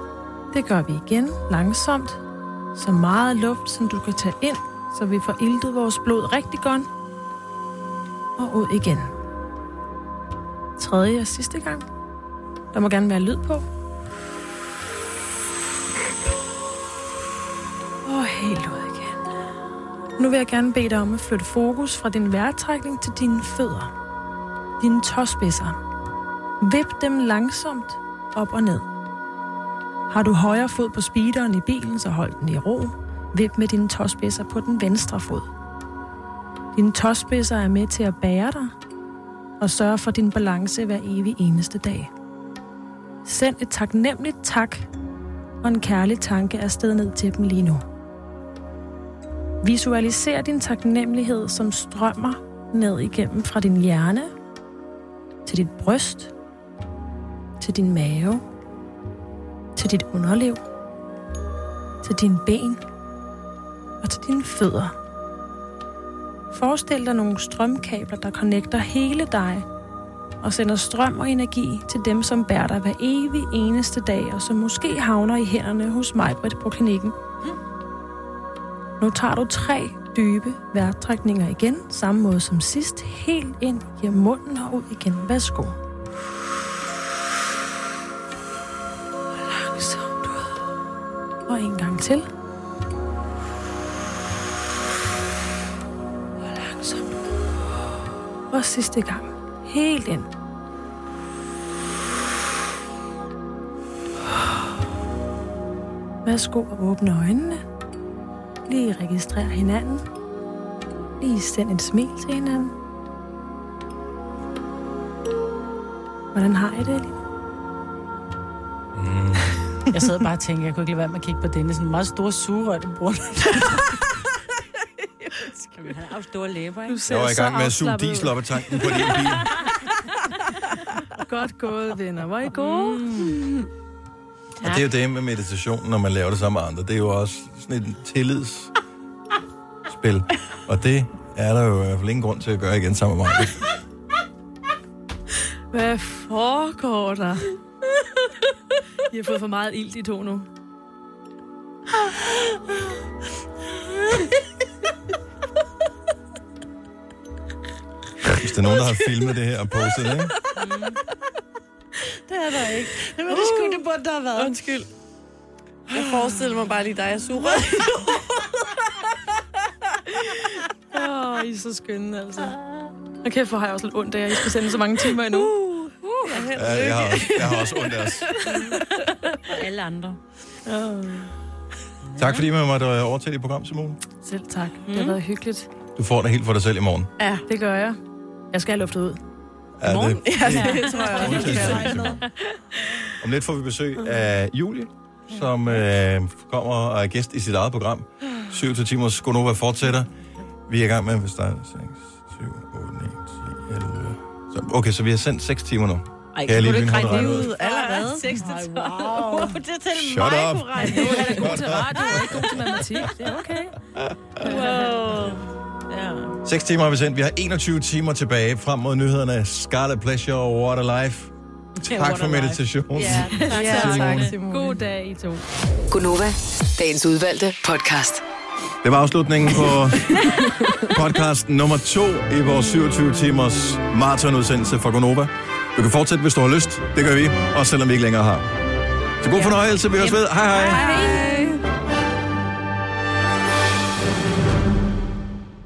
Det gør vi igen langsomt. Så meget luft, som du kan tage ind, så vi får iltet vores blod rigtig godt. Og ud igen. Tredje og sidste gang. Der må gerne være lyd på. Og oh, helt ud igen. Nu vil jeg gerne bede dig om at flytte fokus fra din vejrtrækning til dine fødder. Dine tåspidser. Vip dem langsomt op og ned. Har du højre fod på speederen i bilen, så hold den i ro. Vip med dine tåspidser på den venstre fod. Dine tåspidser er med til at bære dig og sørge for din balance hver evig eneste dag. Send et taknemmeligt tak og en kærlig tanke afsted ned til dem lige nu. Visualiser din taknemmelighed, som strømmer ned igennem fra din hjerne til dit bryst, til din mave, til dit underliv, til dine ben og til dine fødder. Forestil dig nogle strømkabler, der connecter hele dig og sender strøm og energi til dem, som bærer dig hver evig eneste dag, og som måske havner i hænderne hos mig på klinikken. Nu tager du tre dybe vejrtrækninger igen, samme måde som sidst, helt ind gennem munden og ud igen. Værsgo. Langsomt ud. Og en gang til. Og sidste gang. Helt ind. Værsgo at åbne øjnene. Lige registrere hinanden. Lige send et smil til hinanden. Hvordan har I det lige? Jeg sidder bare og tænker, jeg kunne ikke lade være med at kigge på denne sådan meget store sugerør, du bruger. Han har store læber, ikke? Jeg var i gang med at suge diesel op af tanken på din bil. Godt gået, venner. Hvor er I gode? Mm. Og det er jo det med meditation, når man laver det sammen med andre. Det er jo også sådan et tillidsspil. Og det er der jo i hvert fald ingen grund til at gøre igen sammen med mig. Hvad foregår der? I har fået for meget ild, de to nu. nogen, der har filmet det her og postet det, ikke? Det er der ikke. Det var det sgu, det burde der have været. Undskyld. Jeg forestiller mig bare lige dig og Sura. Åh, oh, I er så skønne, altså. Og kæft, hvor har jeg også lidt ondt af, at I skal sende så mange timer endnu. Uh, uh, Ja, jeg, har også, jeg har også ondt af os. Og alle andre. Oh. Tak fordi man måtte øh, overtage dit program, Simone. Selv tak. Det har været hyggeligt. Du får det helt for dig selv i morgen. Ja, det gør jeg. Jeg skal have luftet ud. Er det, Ja, det tror jeg om lidt får vi besøg af Julie, som øh, kommer og er gæst i sit eget program. 7 til timers Gonova fortsætter. Vi er i gang med, hvis der er 6, 7, 8, 9, 10, 11. Så, okay, så vi har sendt 6 timer nu. Ej, Kan jeg lige du ikke lynhurtigt regne det ud? allerede? 6 til 12. Wow. Det til Shut mig up. kunne regne Nu er god til radio, og ikke god til matematik. Det er okay. Wow. Ja. 6 timer har vi sendt. Vi har 21 timer tilbage frem mod nyhederne. Scarlet Pleasure og Water Life. Tak for meditation. Ja, tak, Ja, tak, tak, tak. Simone. God dag, I to. Gunova, dagens udvalgte podcast. Det var afslutningen på podcast nummer to i vores 27 timers maratonudsendelse for Gonova. Du kan fortsætte, hvis du har lyst. Det gør vi, også selvom vi ikke længere har. Så god fornøjelse. Vi høres ved. Hej hej. Hej.